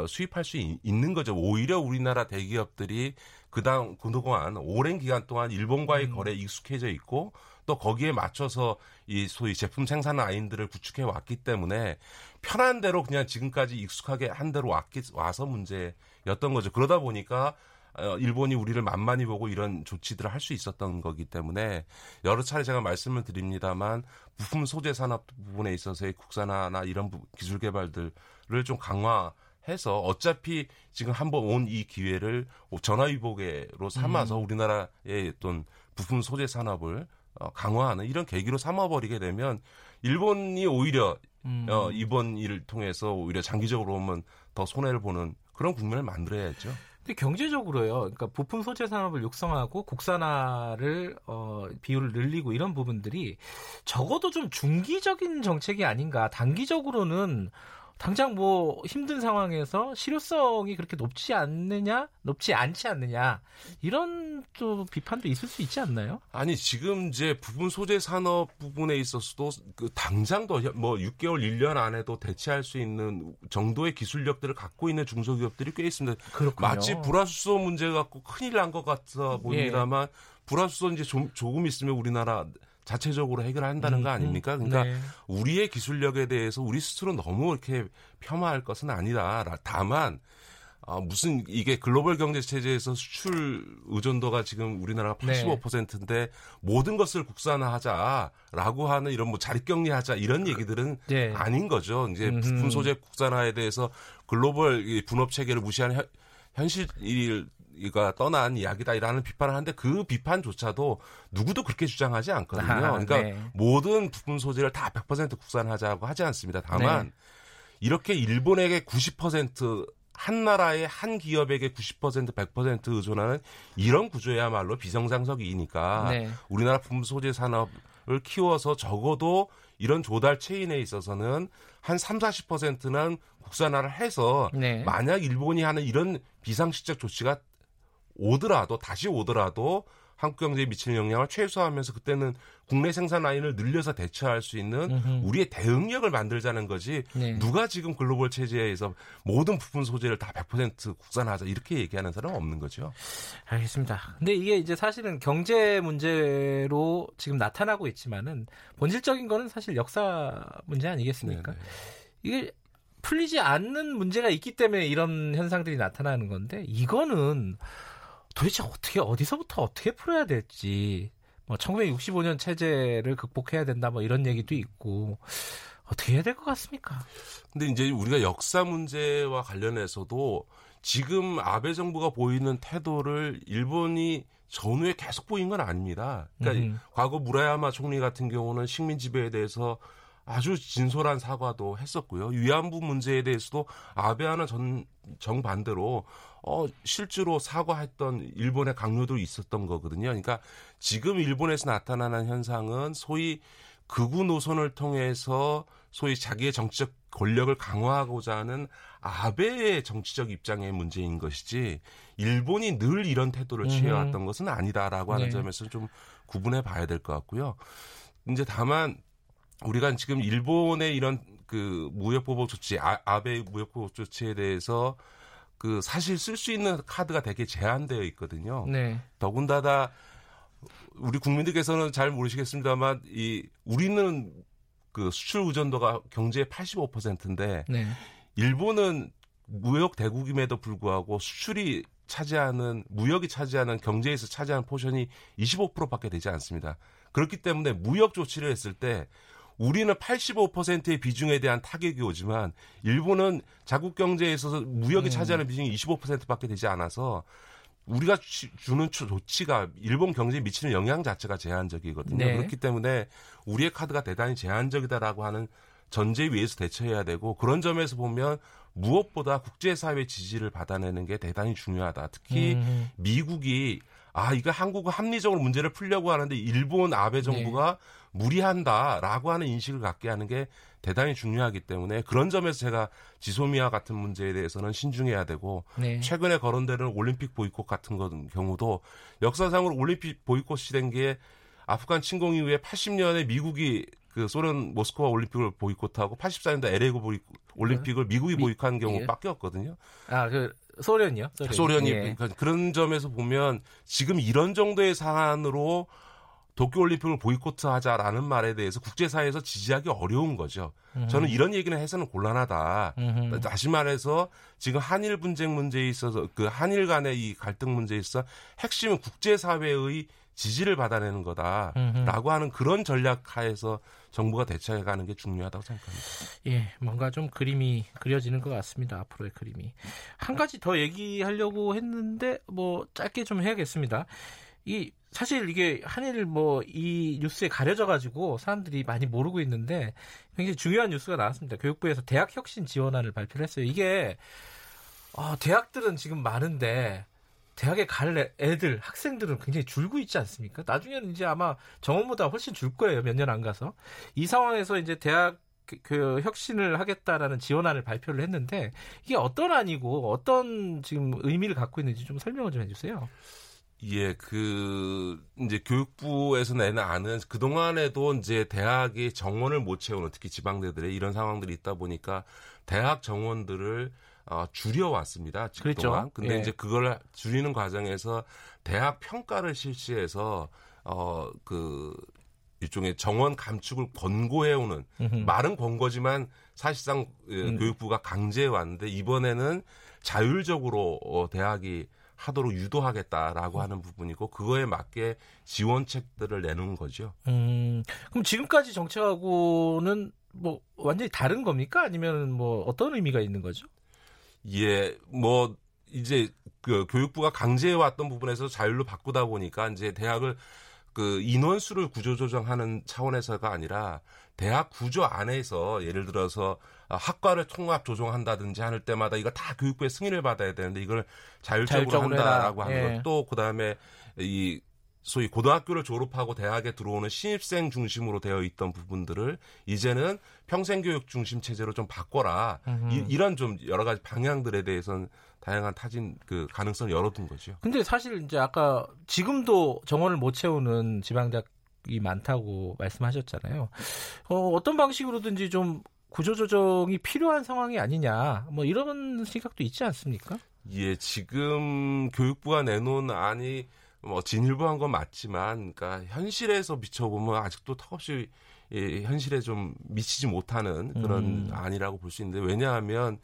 수입할 수 있, 는 거죠. 오히려 우리나라 대기업들이 그당 그동안 오랜 기간 동안 일본과의 음. 거래에 익숙해져 있고 또 거기에 맞춰서 이 소위 제품 생산 라인들을 구축해 왔기 때문에 편한 대로 그냥 지금까지 익숙하게 한 대로 왔기, 와서 문제였던 거죠. 그러다 보니까 어, 일본이 우리를 만만히 보고 이런 조치들을 할 수 있었던 거기 때문에 여러 차례 제가 말씀을 드립니다만 부품 소재 산업 부분에 있어서의 국산화나 이런 기술 개발들을 좀 강화 해서 어차피 지금 한번 온 이 기회를 전화위복으로 삼아서 음. 우리나라의 어떤 부품 소재 산업을 어, 강화하는 이런 계기로 삼아버리게 되면 일본이 오히려 음. 어, 이번 일을 통해서 오히려 장기적으로 보면 더 손해를 보는 그런 국면을 만들어야죠. 근데 경제적으로요. 그러니까 부품 소재 산업을 육성하고 국산화를 어, 비율을 늘리고 이런 부분들이 적어도 좀 중기적인 정책이 아닌가. 단기적으로는 당장 뭐 힘든 상황에서 실효성이 그렇게 높지 않느냐, 높지 않지 않느냐 이런 또 비판도 있을 수 있지 않나요? 아니 지금 이제 부분 소재 산업 부분에 있어서도 그 당장도 뭐 6개월, 1년 안에도 대체할 수 있는 정도의 기술력들을 갖고 있는 중소기업들이 꽤 있습니다. 그렇군요. 마치 불화수소 문제 갖고 큰일 난 것 같아 보입니다만 예. 불화수소 이제 좀, 조금 있으면 우리나라 자체적으로 해결한다는 거 음, 음. 아닙니까? 그러니까 네. 우리의 기술력에 대해서 우리 스스로 너무 이렇게 폄하할 것은 아니다. 다만 어, 무슨 이게 글로벌 경제 체제에서 수출 의존도가 지금 우리나라가 85%인데 네. 모든 것을 국산화하자라고 하는 이런 뭐 자립격리하자 이런 그, 얘기들은 네. 아닌 거죠. 이제 부품 소재 국산화에 대해서 글로벌 분업 체계를 무시하는 현, 현실 이가 떠난 이야기다라는 비판을 하는데 그 비판조차도 누구도 그렇게 주장하지 않거든요. 아, 그러니까 네. 모든 부품 소재를 다 100% 국산하자고 하지 않습니다. 다만 네. 이렇게 일본에게 90%한 나라의 한 기업에게 90% 100% 의존하는 이런 구조야말로 비정상적이니까 네. 우리나라 부품 소재 산업을 키워서 적어도 이런 조달 체인에 있어서는 한 3, 40%는 국산화를 해서 네. 만약 일본이 하는 이런 비상시적 조치가 오더라도 다시 오더라도 한국 경제에 미치는 영향을 최소화하면서 그때는 국내 생산 라인을 늘려서 대처할 수 있는. 우리의 대응력을 만들자는 거지 네. 누가 지금 글로벌 체제에서 모든 부품 소재를 다 100% 국산하자 이렇게 얘기하는 사람은 없는 거죠. 알겠습니다. 근데 이게 이제 사실은 경제 문제로 지금 나타나고 있지만은 본질적인 거는 사실 역사 문제 아니겠습니까? 네네. 이게 풀리지 않는 문제가 있기 때문에 이런 현상들이 나타나는 건데 이거는 도대체 어떻게 어디서부터 어떻게 풀어야 될지 뭐 1965년 체제를 극복해야 된다 뭐 이런 얘기도 있고 어떻게 해야 될 것 같습니까? 근데 이제 우리가 역사 문제와 관련해서도 지금 아베 정부가 보이는 태도를 일본이 전후에 계속 보인 건 아닙니다. 그러니까 음. 과거 무라야마 총리 같은 경우는 식민 지배에 대해서 아주 진솔한 사과도 했었고요. 위안부 문제에 대해서도 아베하는 전 정반대로 어 실제로 사과했던 일본의 강요도 있었던 거거든요. 그러니까 지금 일본에서 나타나는 현상은 소위 극우 노선을 통해서 소위 자기의 정치적 권력을 강화하고자 하는 아베의 정치적 입장의 문제인 것이지 일본이 늘 이런 태도를 취해왔던 것은 아니다라고 하는 네. 점에서 좀 구분해 봐야 될 것 같고요. 이제 다만 우리가 지금 일본의 이런 그 무역 보복 조치, 아, 아베 무역 보복 조치에 대해서 그 사실 쓸 수 있는 카드가 되게 제한되어 있거든요. 네. 더군다나 우리 국민들께서는 잘 모르시겠습니다만 이 우리는 그 수출 의존도가 경제의 85%인데 네. 일본은 무역 대국임에도 불구하고 수출이 차지하는 무역이 차지하는 경제에서 차지하는 포션이 25%밖에 되지 않습니다. 그렇기 때문에 무역 조치를 했을 때 우리는 85%의 비중에 대한 타격이 오지만 일본은 자국 경제에 있어서 무역이 음. 차지하는 비중이 25%밖에 되지 않아서 우리가 주는 조치가 일본 경제에 미치는 영향 자체가 제한적이거든요. 네. 그렇기 때문에 우리의 카드가 대단히 제한적이다라고 하는 전제 위에서 대처해야 되고 그런 점에서 보면 무엇보다 국제사회 지지를 받아내는 게 대단히 중요하다. 특히 음. 미국이 아, 이거 한국은 합리적으로 문제를 풀려고 하는데 일본 아베 정부가 네. 무리한다라고 하는 인식을 갖게 하는 게 대단히 중요하기 때문에 그런 점에서 제가 지소미아 같은 문제에 대해서는 신중해야 되고 네. 최근에 거론되는 올림픽 보이콧 같은 경우도 역사상으로 올림픽 보이콧이 된 게 아프간 침공 이후에 80년에 미국이 그 소련 모스크바 올림픽을 보이콧하고 84년도 LA 올림픽을 미국이 보이콧한 경우밖에 없거든요. 아, 그 소련이요? 소련이, 소련이 예. 그러니까 그런 점에서 보면 지금 이런 정도의 상황으로 도쿄올림픽을 보이콧하자라는 말에 대해서 국제사회에서 지지하기 어려운 거죠. 음흠. 저는 이런 얘기는 해서는 곤란하다. 음흠. 다시 말해서 지금 한일 분쟁 문제에 있어서 그 한일 간의 이 갈등 문제에 있어 핵심은 국제사회의 지지를 받아내는 거다라고 하는 그런 전략 하에서 정부가 대처해 가는 게 중요하다고 생각합니다. 예, 뭔가 좀 그림이 그려지는 것 같습니다. 앞으로의 그림이. 한 가지 더 얘기하려고 했는데 뭐 짧게 좀 해야겠습니다. 이 사실 이게 한일 뭐 이 뉴스에 가려져 가지고 사람들이 많이 모르고 있는데 굉장히 중요한 뉴스가 나왔습니다. 교육부에서 대학 혁신 지원안을 발표를 했어요. 이게 어, 대학들은 지금 많은데 대학에 갈 애들 학생들은 굉장히 줄고 있지 않습니까? 나중에는 이제 아마 정원보다 훨씬 줄 거예요. 몇 년 안 가서 이 상황에서 이제 대학 그, 그 혁신을 하겠다라는 지원안을 발표를 했는데 이게 어떤 안이고 어떤 지금 의미를 갖고 있는지 좀 설명을 좀 해주세요. 예, 그 이제 교육부에서 내는 안은 그 동안에도 이제 대학의 정원을 못 채우는 특히 지방대들의 이런 상황들이 있다 보니까 대학 정원들을 어, 줄여왔습니다. 그렇죠. 동안. 근데 예. 이제 그걸 줄이는 과정에서 대학 평가를 실시해서 어 그 일종의 정원 감축을 권고해오는 말은 권고지만 사실상 그 음. 교육부가 강제해 왔는데 이번에는 자율적으로 어, 대학이 하도록 유도하겠다라고 하는 부분이고 그거에 맞게 지원책들을 내놓은 거죠. 음, 그럼 지금까지 정책하고는 뭐 완전히 다른 겁니까? 아니면 뭐 어떤 의미가 있는 거죠? 예, 뭐 이제 그 교육부가 강제해 왔던 부분에서 자율로 바꾸다 보니까 이제 대학을 그 인원수를 구조 조정하는 차원에서가 아니라 대학 구조 안에서 예를 들어서 학과를 통합 조정한다든지 하는 때마다 이거 다 교육부의 승인을 받아야 되는데 이걸 자율적으로, 자율적으로 한다라고 하는 예. 것도 그다음에 이 소위 고등학교를 졸업하고 대학에 들어오는 신입생 중심으로 되어 있던 부분들을 이제는 평생교육 중심 체제로 좀 바꿔라. 이, 이런 좀 여러 가지 방향들에 대해서는 다양한 타진 그 가능성을 열어둔 거죠. 근데 사실 이제 아까 지금도 정원을 못 채우는 지방대학 이 많다고 말씀하셨잖아요. 어, 어떤 방식으로든지 좀 구조조정이 필요한 상황이 아니냐, 뭐 이런 생각도 있지 않습니까? 예, 지금 교육부가 내놓은 안이 뭐 진일보한 건 맞지만, 그러니까 현실에서 비춰보면 아직도 턱없이 예, 현실에 좀 미치지 못하는 그런 음. 안이라고 볼 수 있는데 왜냐하면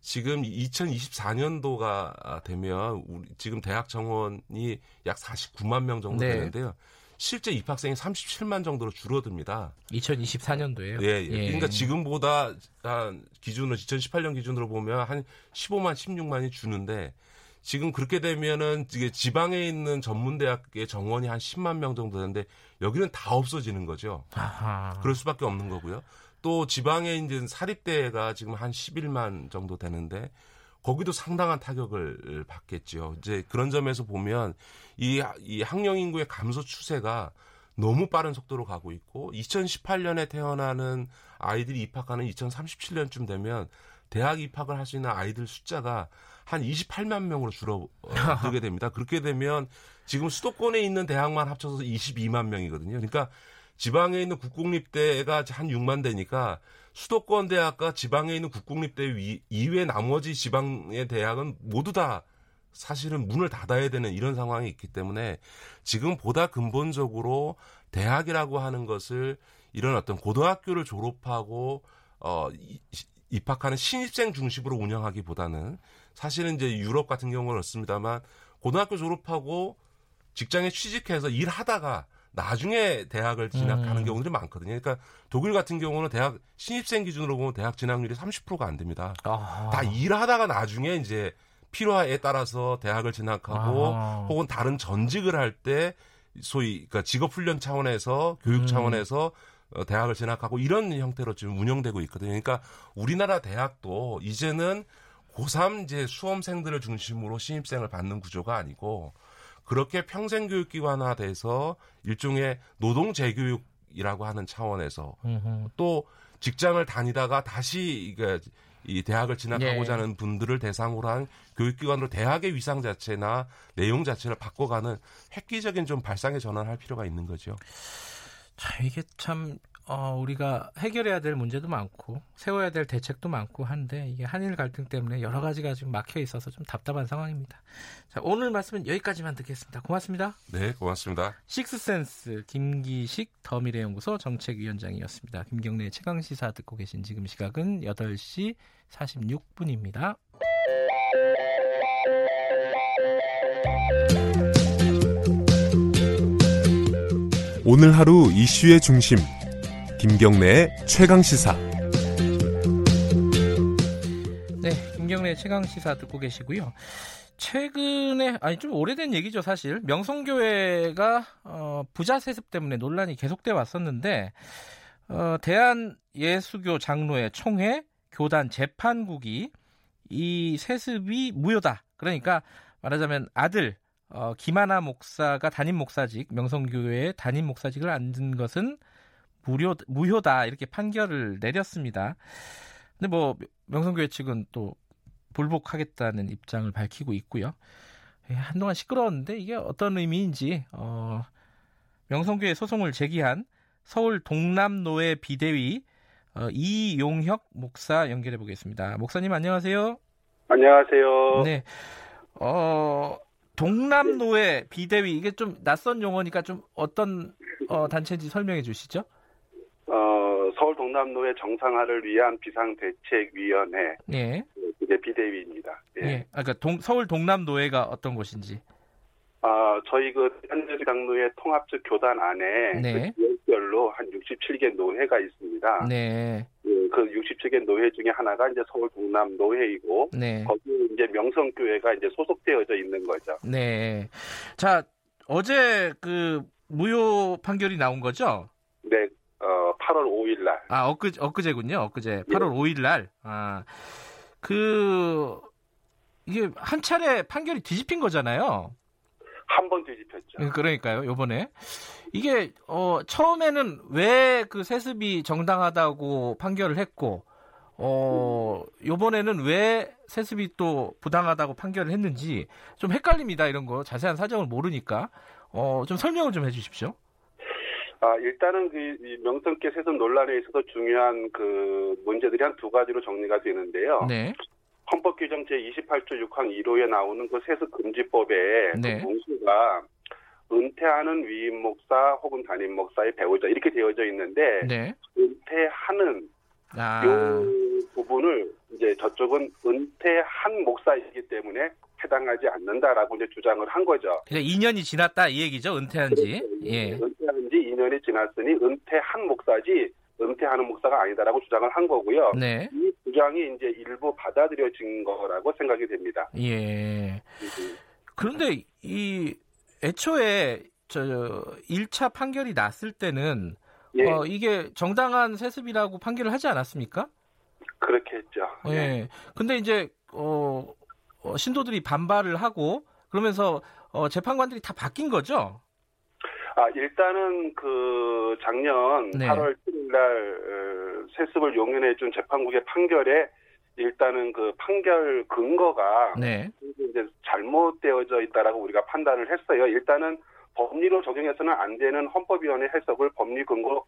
지금 2024년도가 되면 우리 지금 대학 정원이 약 49만 명 정도 네. 되는데요. 실제 입학생이 37만 정도로 줄어듭니다. 2024년도에요. 예, 예. 예. 그러니까 지금보다 한 기준으로 2018년 기준으로 보면 한 15만, 16만이 주는데 지금 그렇게 되면은 이게 지방에 있는 전문 대학의 정원이 한 10만 명 정도 되는데 여기는 다 없어지는 거죠. 아하. 그럴 수밖에 없는 거고요. 또 지방에 이제 사립대가 지금 한 11만 정도 되는데 거기도 상당한 타격을 받겠죠. 이제 그런 점에서 보면 이, 이 학령 인구의 감소 추세가 너무 빠른 속도로 가고 있고 2018년에 태어나는 아이들이 입학하는 2037년쯤 되면 대학 입학을 할 수 있는 아이들 숫자가 한 28만 명으로 줄어들게 [laughs] 됩니다. 그렇게 되면 지금 수도권에 있는 대학만 합쳐서 22만 명이거든요. 그러니까 지방에 있는 국공립대가 한 6만 대니까 수도권 대학과 지방에 있는 국공립대 이외 나머지 지방의 대학은 모두 다 사실은 문을 닫아야 되는 이런 상황이 있기 때문에 지금 보다 근본적으로 대학이라고 하는 것을 이런 어떤 고등학교를 졸업하고 어 입학하는 신입생 중심으로 운영하기보다는 사실은 이제 유럽 같은 경우는 그렇습니다만 고등학교 졸업하고 직장에 취직해서 일하다가 나중에 대학을 진학하는 음. 경우들이 많거든요. 그러니까 독일 같은 경우는 대학 신입생 기준으로 보면 대학 진학률이 30%가 안 됩니다. 아. 다 일하다가 나중에 이제 필요에 따라서 대학을 진학하고 아. 혹은 다른 전직을 할 때 소위 그러니까 직업 훈련 차원에서 교육 음. 차원에서 어, 대학을 진학하고 이런 형태로 지금 운영되고 있거든요. 그러니까 우리나라 대학도 이제는 고3 이제 수험생들을 중심으로 신입생을 받는 구조가 아니고 그렇게 평생 교육 기관화돼서 일종의 노동 재교육이라고 하는 차원에서 또 직장을 다니다가 다시 이게 이 대학을 진학하고자 네. 하는 분들을 대상으로 한 교육기관으로 대학의 위상 자체나 내용 자체를 바꿔가는 획기적인 좀 발상의 전환할 필요가 있는 거죠. 자, 이게 참 어, 우리가 해결해야 될 문제도 많고 세워야 될 대책도 많고 한데 이게 한일 갈등 때문에 여러 가지가 지금 막혀 있어서 좀 답답한 상황입니다. 자, 오늘 말씀은 여기까지만 듣겠습니다. 고맙습니다. 네, 고맙습니다. 식스센스 김기식 더미래연구소 정책위원장이었습니다. 김경래 최강 시사 듣고 계신 지금 시각은 8시 46분입니다. 오늘 하루 이슈의 중심 김경래의 최강 시사. 네, 김경래 최강 시사 듣고 계시고요. 최근에 아니 좀 오래된 얘기죠 사실 명성교회가 어, 부자 세습 때문에 논란이 계속돼 왔었는데 어, 대한 예수교 장로회 총회 교단 재판국이 이 세습이 무효다. 그러니까 말하자면 아들 어, 김하나 목사가 담임 목사직 명성교회에 담임 목사직을 앉은 것은 무료 무효다 이렇게 판결을 내렸습니다. 근데 뭐 명성교회 측은 또 불복하겠다는 입장을 밝히고 있고요. 예, 한동안 시끄러웠는데 이게 어떤 의미인지 어, 명성교회 소송을 제기한 서울 동남노회 비대위 어, 이용혁 목사 연결해 보겠습니다. 목사님 안녕하세요. 안녕하세요. 네. 어, 동남노회 비대위 이게 좀 낯선 용어니까 좀 어떤 어, 단체인지 설명해 주시죠. 어, 서울 동남노회 정상화를 위한 비상대책위원회. 예. 이게 비대위입니다. 예. 예. 아, 그러니까 동, 서울 동남노회가 어떤 곳인지. 아, 저희 그 현재 장로회 통합적 교단 안에 네. 그 지역별로 한 67개 노회가 있습니다. 네. 그, 그 67개 노회 중에 하나가 이제 서울 동남 노회이고 네. 거기에 이제 명성교회가 이제 소속되어져 있는 거죠. 네. 자, 어제 그 무효 판결이 나온 거죠? 네. 어, 8월 5일 날. 아, 엊그 엊그제군요. 엊그제. 8월 예. 5일 날. 아. 그 이게 한 차례 판결이 뒤집힌 거잖아요. 한 번 뒤집혔죠. 네, 그러니까요. 요번에 이게 어 처음에는 왜 그 세습이 정당하다고 판결을 했고 어 요번에는 왜 세습이 또 부당하다고 판결을 했는지 좀 헷갈립니다. 이런 거 자세한 사정을 모르니까 어 좀 설명을 좀 해 주십시오. 아, 일단은 그 명성계 세습 논란에 있어서 중요한 그 문제들이 한 두 가지로 정리가 되는데요. 네. 헌법 규정 제 28조 6항 1호에 나오는 그 세습 금지법에 그 네. 그 문수가 은퇴하는 위임 목사 혹은 담임 목사의 배우자 이렇게 되어져 있는데 네. 은퇴하는 아. 요 부분을 이제 저쪽은 은퇴한 목사이기 때문에 해당하지 않는다라고 이제 주장을 한 거죠. 그러니까 2년이 지났다 이 얘기죠. 은퇴한 지. 그렇죠. 예. 은퇴한 지 2년이 지났으니 은퇴한 목사지 은퇴하는 목사가 아니다라고 주장을 한 거고요. 네. 이 주장이 이제 일부 받아들여진 거라고 생각이 됩니다. 예. 그런데 이 애초에 저 1차 판결이 났을 때는 예. 어, 이게 정당한 세습이라고 판결을 하지 않았습니까? 그렇게 했죠. 예. 근데 이제 어, 어, 신도들이 반발을 하고 그러면서 어, 재판관들이 다 바뀐 거죠? 아, 일단은 그 작년 네. 8월 7일 날 어, 세습을 용인해 준 재판국의 판결에 일단은 그 판결 근거가 네. 이제 잘못되어져 있다라고 우리가 판단을 했어요. 일단은 법리로 적용해서는 안 되는 헌법위원회 해석을 법리 근거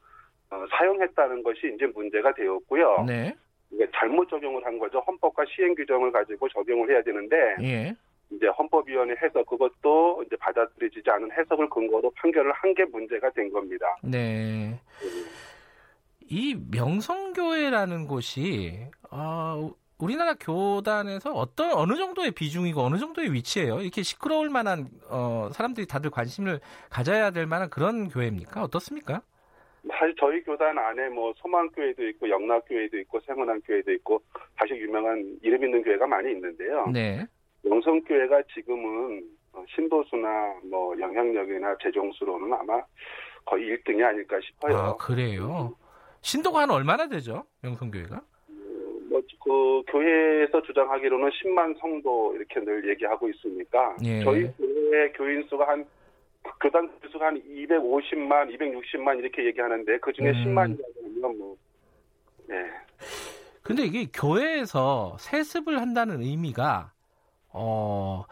어, 사용했다는 것이 이제 문제가 되었고요. 네. 이게 잘못 적용을 한 거죠. 헌법과 시행 규정을 가지고 적용을 해야 되는데 예. 이제 헌법위원회 해석 그것도 이제 받아들여지지 않은 해석을 근거로 판결을 한 게 문제가 된 겁니다. 네. 이 명성교회라는 곳이 어, 우리나라 교단에서 어떤 어느 정도의 비중이고 어느 정도의 위치예요? 이렇게 시끄러울 만한 어, 사람들이 다들 관심을 가져야 될 만한 그런 교회입니까? 어떻습니까? 사실 저희 교단 안에 뭐 소망교회도 있고 영락교회도 있고 생원한교회도 있고 사실 유명한 이름 있는 교회가 많이 있는데요. 네. 영성교회가 지금은 어, 신도수나 뭐 영향력이나 재정수로는 아마 거의 1등이 아닐까 싶어요. 아, 그래요? 신도가 한 얼마나 되죠? 명성교회가? 뭐 그 교회에서 주장하기로는 10만 성도 이렇게 늘 얘기하고 있으니까 예. 저희 교회 교인 수가 한 교단 수가 한 250만, 260만 이렇게 얘기하는데 그 중에 음. 10만이라고 하면 뭐 네. 근데 이게 교회에서 세습을 한다는 의미가 어.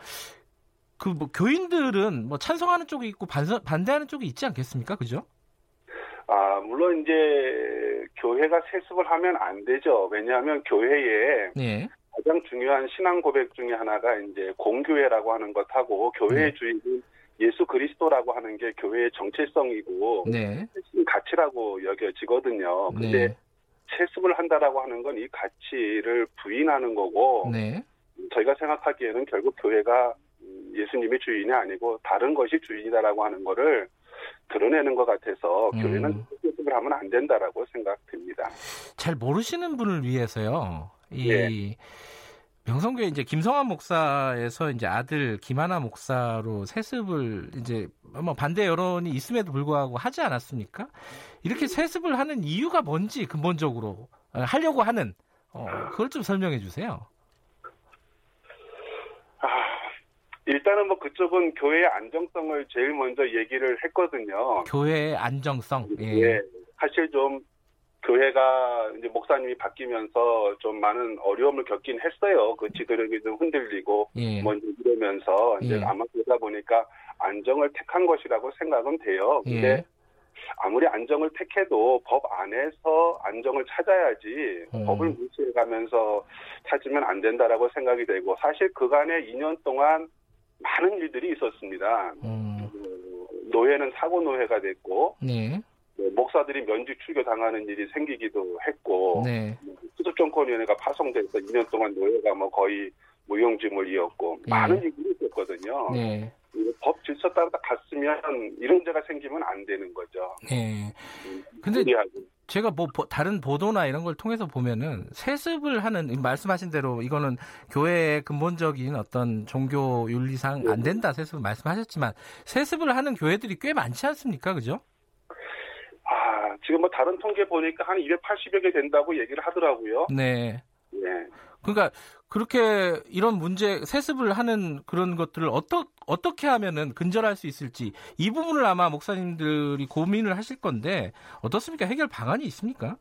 그 뭐 교인들은 뭐 찬성하는 쪽이 있고 반서, 반대하는 쪽이 있지 않겠습니까? 그죠? 아, 물론 이제 교회가 세습을 하면 안 되죠. 왜냐하면 교회에 네. 가장 중요한 신앙 고백 중에 하나가 이제 공교회라고 하는 것하고 교회의 네. 주인은 예수 그리스도라고 하는 게 교회의 정체성이고 네. 가치라고 여겨지거든요. 근데 네. 세습을 한다라고 하는 건 이 가치를 부인하는 거고 네. 저희가 생각하기에는 결국 교회가 예수님의 주인이 아니고 다른 것이 주인이다라고 하는 거를 드러내는 것 같아서 음. 교회는 세습을 하면 안 된다라고 생각됩니다. 잘 모르시는 분을 위해서요. 이 네. 명성교회 이제 김성환 목사에서 이제 아들 김하나 목사로 세습을 이제 뭐 반대 여론이 있음에도 불구하고 하지 않았습니까? 이렇게 세습을 하는 이유가 뭔지 근본적으로 어, 하려고 하는 어, 그걸 좀 설명해 주세요. 아, 일단은 뭐 그쪽은 교회의 안정성을 제일 먼저 얘기를 했거든요. 교회의 안정성. 예. 예 사실 좀 교회가 이제 목사님이 바뀌면서 좀 많은 어려움을 겪긴 했어요. 그 지도력이 좀 흔들리고 예. 뭐 이러면서 이제 예. 아마 그러다 보니까 안정을 택한 것이라고 생각은 돼요. 근데 예. 아무리 안정을 택해도 법 안에서 안정을 찾아야지 음. 법을 무시해 가면서 찾으면 안 된다라고 생각이 되고 사실 그간에 2년 동안 많은 일들이 있었습니다. 음. 그 노예는 사고 노예가 됐고 네. 뭐 목사들이 면직 출교 당하는 일이 생기기도 했고 네. 수습정권위원회가 파송돼서 2년 동안 노예가 뭐 거의 무용지물이었고 네. 많은 일들이 있었거든요. 네. 법 질서 따라 갔으면 이런 문제가 생기면 안 되는 거죠. 네. 음, 근데 무리하고. 제가 뭐 다른 보도나 이런 걸 통해서 보면은 세습을 하는 말씀하신 대로 이거는 교회의 근본적인 어떤 종교 윤리상 안 네. 된다 세습을 말씀하셨지만 세습을 하는 교회들이 꽤 많지 않습니까, 그죠? 아 지금 뭐 다른 통계 보니까 한 280여 개 된다고 얘기를 하더라고요. 네. 네. 그러니까 그렇게 이런 문제 세습을 하는 그런 것들을 어떠, 어떻게 하면은 근절할 수 있을지 이 부분을 아마 목사님들이 고민을 하실 건데 어떻습니까? 해결 방안이 있습니까?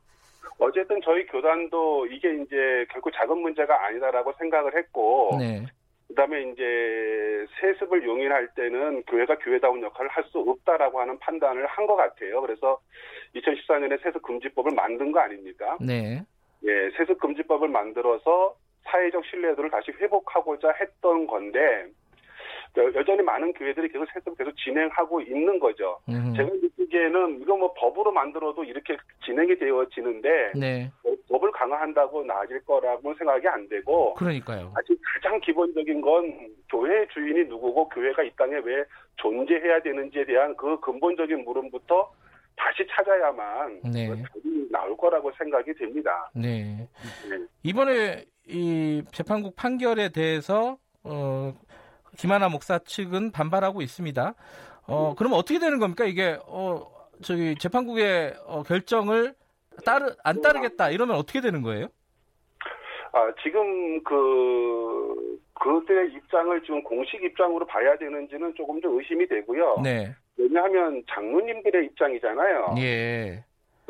어쨌든 저희 교단도 이게 이제 결국 작은 문제가 아니다라고 생각을 했고 네. 그다음에 이제 세습을 용인할 때는 교회가 교회다운 역할을 할 수 없다라고 하는 판단을 한 것 같아요. 그래서 2014년에 세습 금지법을 만든 거 아닙니까? 네. 예, 세습 금지법을 만들어서 사회적 신뢰도를 다시 회복하고자 했던 건데 여전히 많은 교회들이 계속 세습을 계속 진행하고 있는 거죠. 음. 제가 느끼기에는 이거 뭐 법으로 만들어도 이렇게 진행이 되어지는데 네. 법을 강화한다고 나아질 거라고 생각이 안 되고 그러니까요. 아직 가장 기본적인 건 교회 주인이 누구고 교회가 이 땅에 왜 존재해야 되는지에 대한 그 근본적인 물음부터 다시 찾아야만 네. 답이 나올 거라고 생각이 됩니다. 네. 네. 이번에 이 재판국 판결에 대해서 어, 김하나 목사 측은 반발하고 있습니다. 어, 그럼 어떻게 되는 겁니까? 이게 어, 저기 재판국의 어, 결정을 따르 안 따르겠다 이러면 어떻게 되는 거예요? 아, 지금 그 그들의 입장을 지금 공식 입장으로 봐야 되는지는 조금 좀 의심이 되고요. 네. 왜냐하면 장로님들의 입장이잖아요. 예.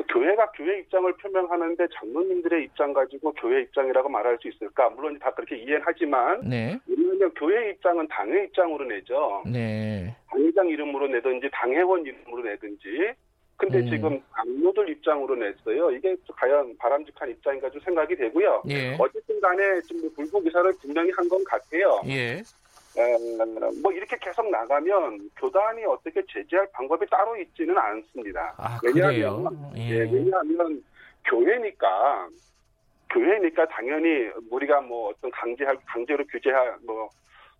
교회가 교회 입장을 표명하는데 장로님들의 입장 가지고 교회 입장이라고 말할 수 있을까? 물론 다 그렇게 이해는 하지만 네. 왜냐하면 교회 입장은 당회 입장으로 내죠. 네. 당회장 이름으로 내든지 당회원 이름으로 내든지. 근데 음. 지금 장로들 입장으로 냈어요. 이게 과연 바람직한 입장인가 좀 생각이 되고요. 예. 어쨌든 간에 지금 불구 기사를 분명히 한 건 같아요. 예. 뭐 이렇게 계속 나가면 교단이 어떻게 제재할 방법이 따로 있지는 않습니다. 아, 왜냐하면 예. 예, 왜냐하면 교회니까 교회니까 당연히 우리가 뭐 어떤 강제할 강제로 규제할 뭐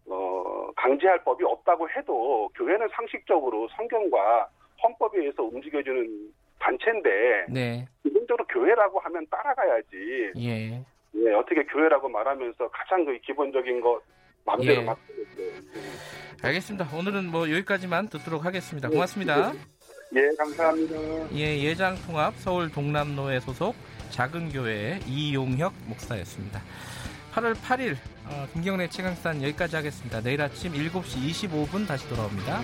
어, 강제할 법이 없다고 해도 교회는 상식적으로 성경과 헌법에 의해서 움직여주는 단체인데 네. 기본적으로 교회라고 하면 따라가야지. 예. 예, 어떻게 교회라고 말하면서 가장 그 기본적인 것 마음대로 예. 막. 알겠습니다. 오늘은 뭐 여기까지만 듣도록 하겠습니다. 고맙습니다. 예, 감사합니다. 예, 예장 통합 서울 동남로에 소속 작은 교회 이용혁 목사였습니다. 8월 8일 어, 김경래 최강산 여기까지 하겠습니다. 내일 아침 7시 25분 다시 돌아옵니다.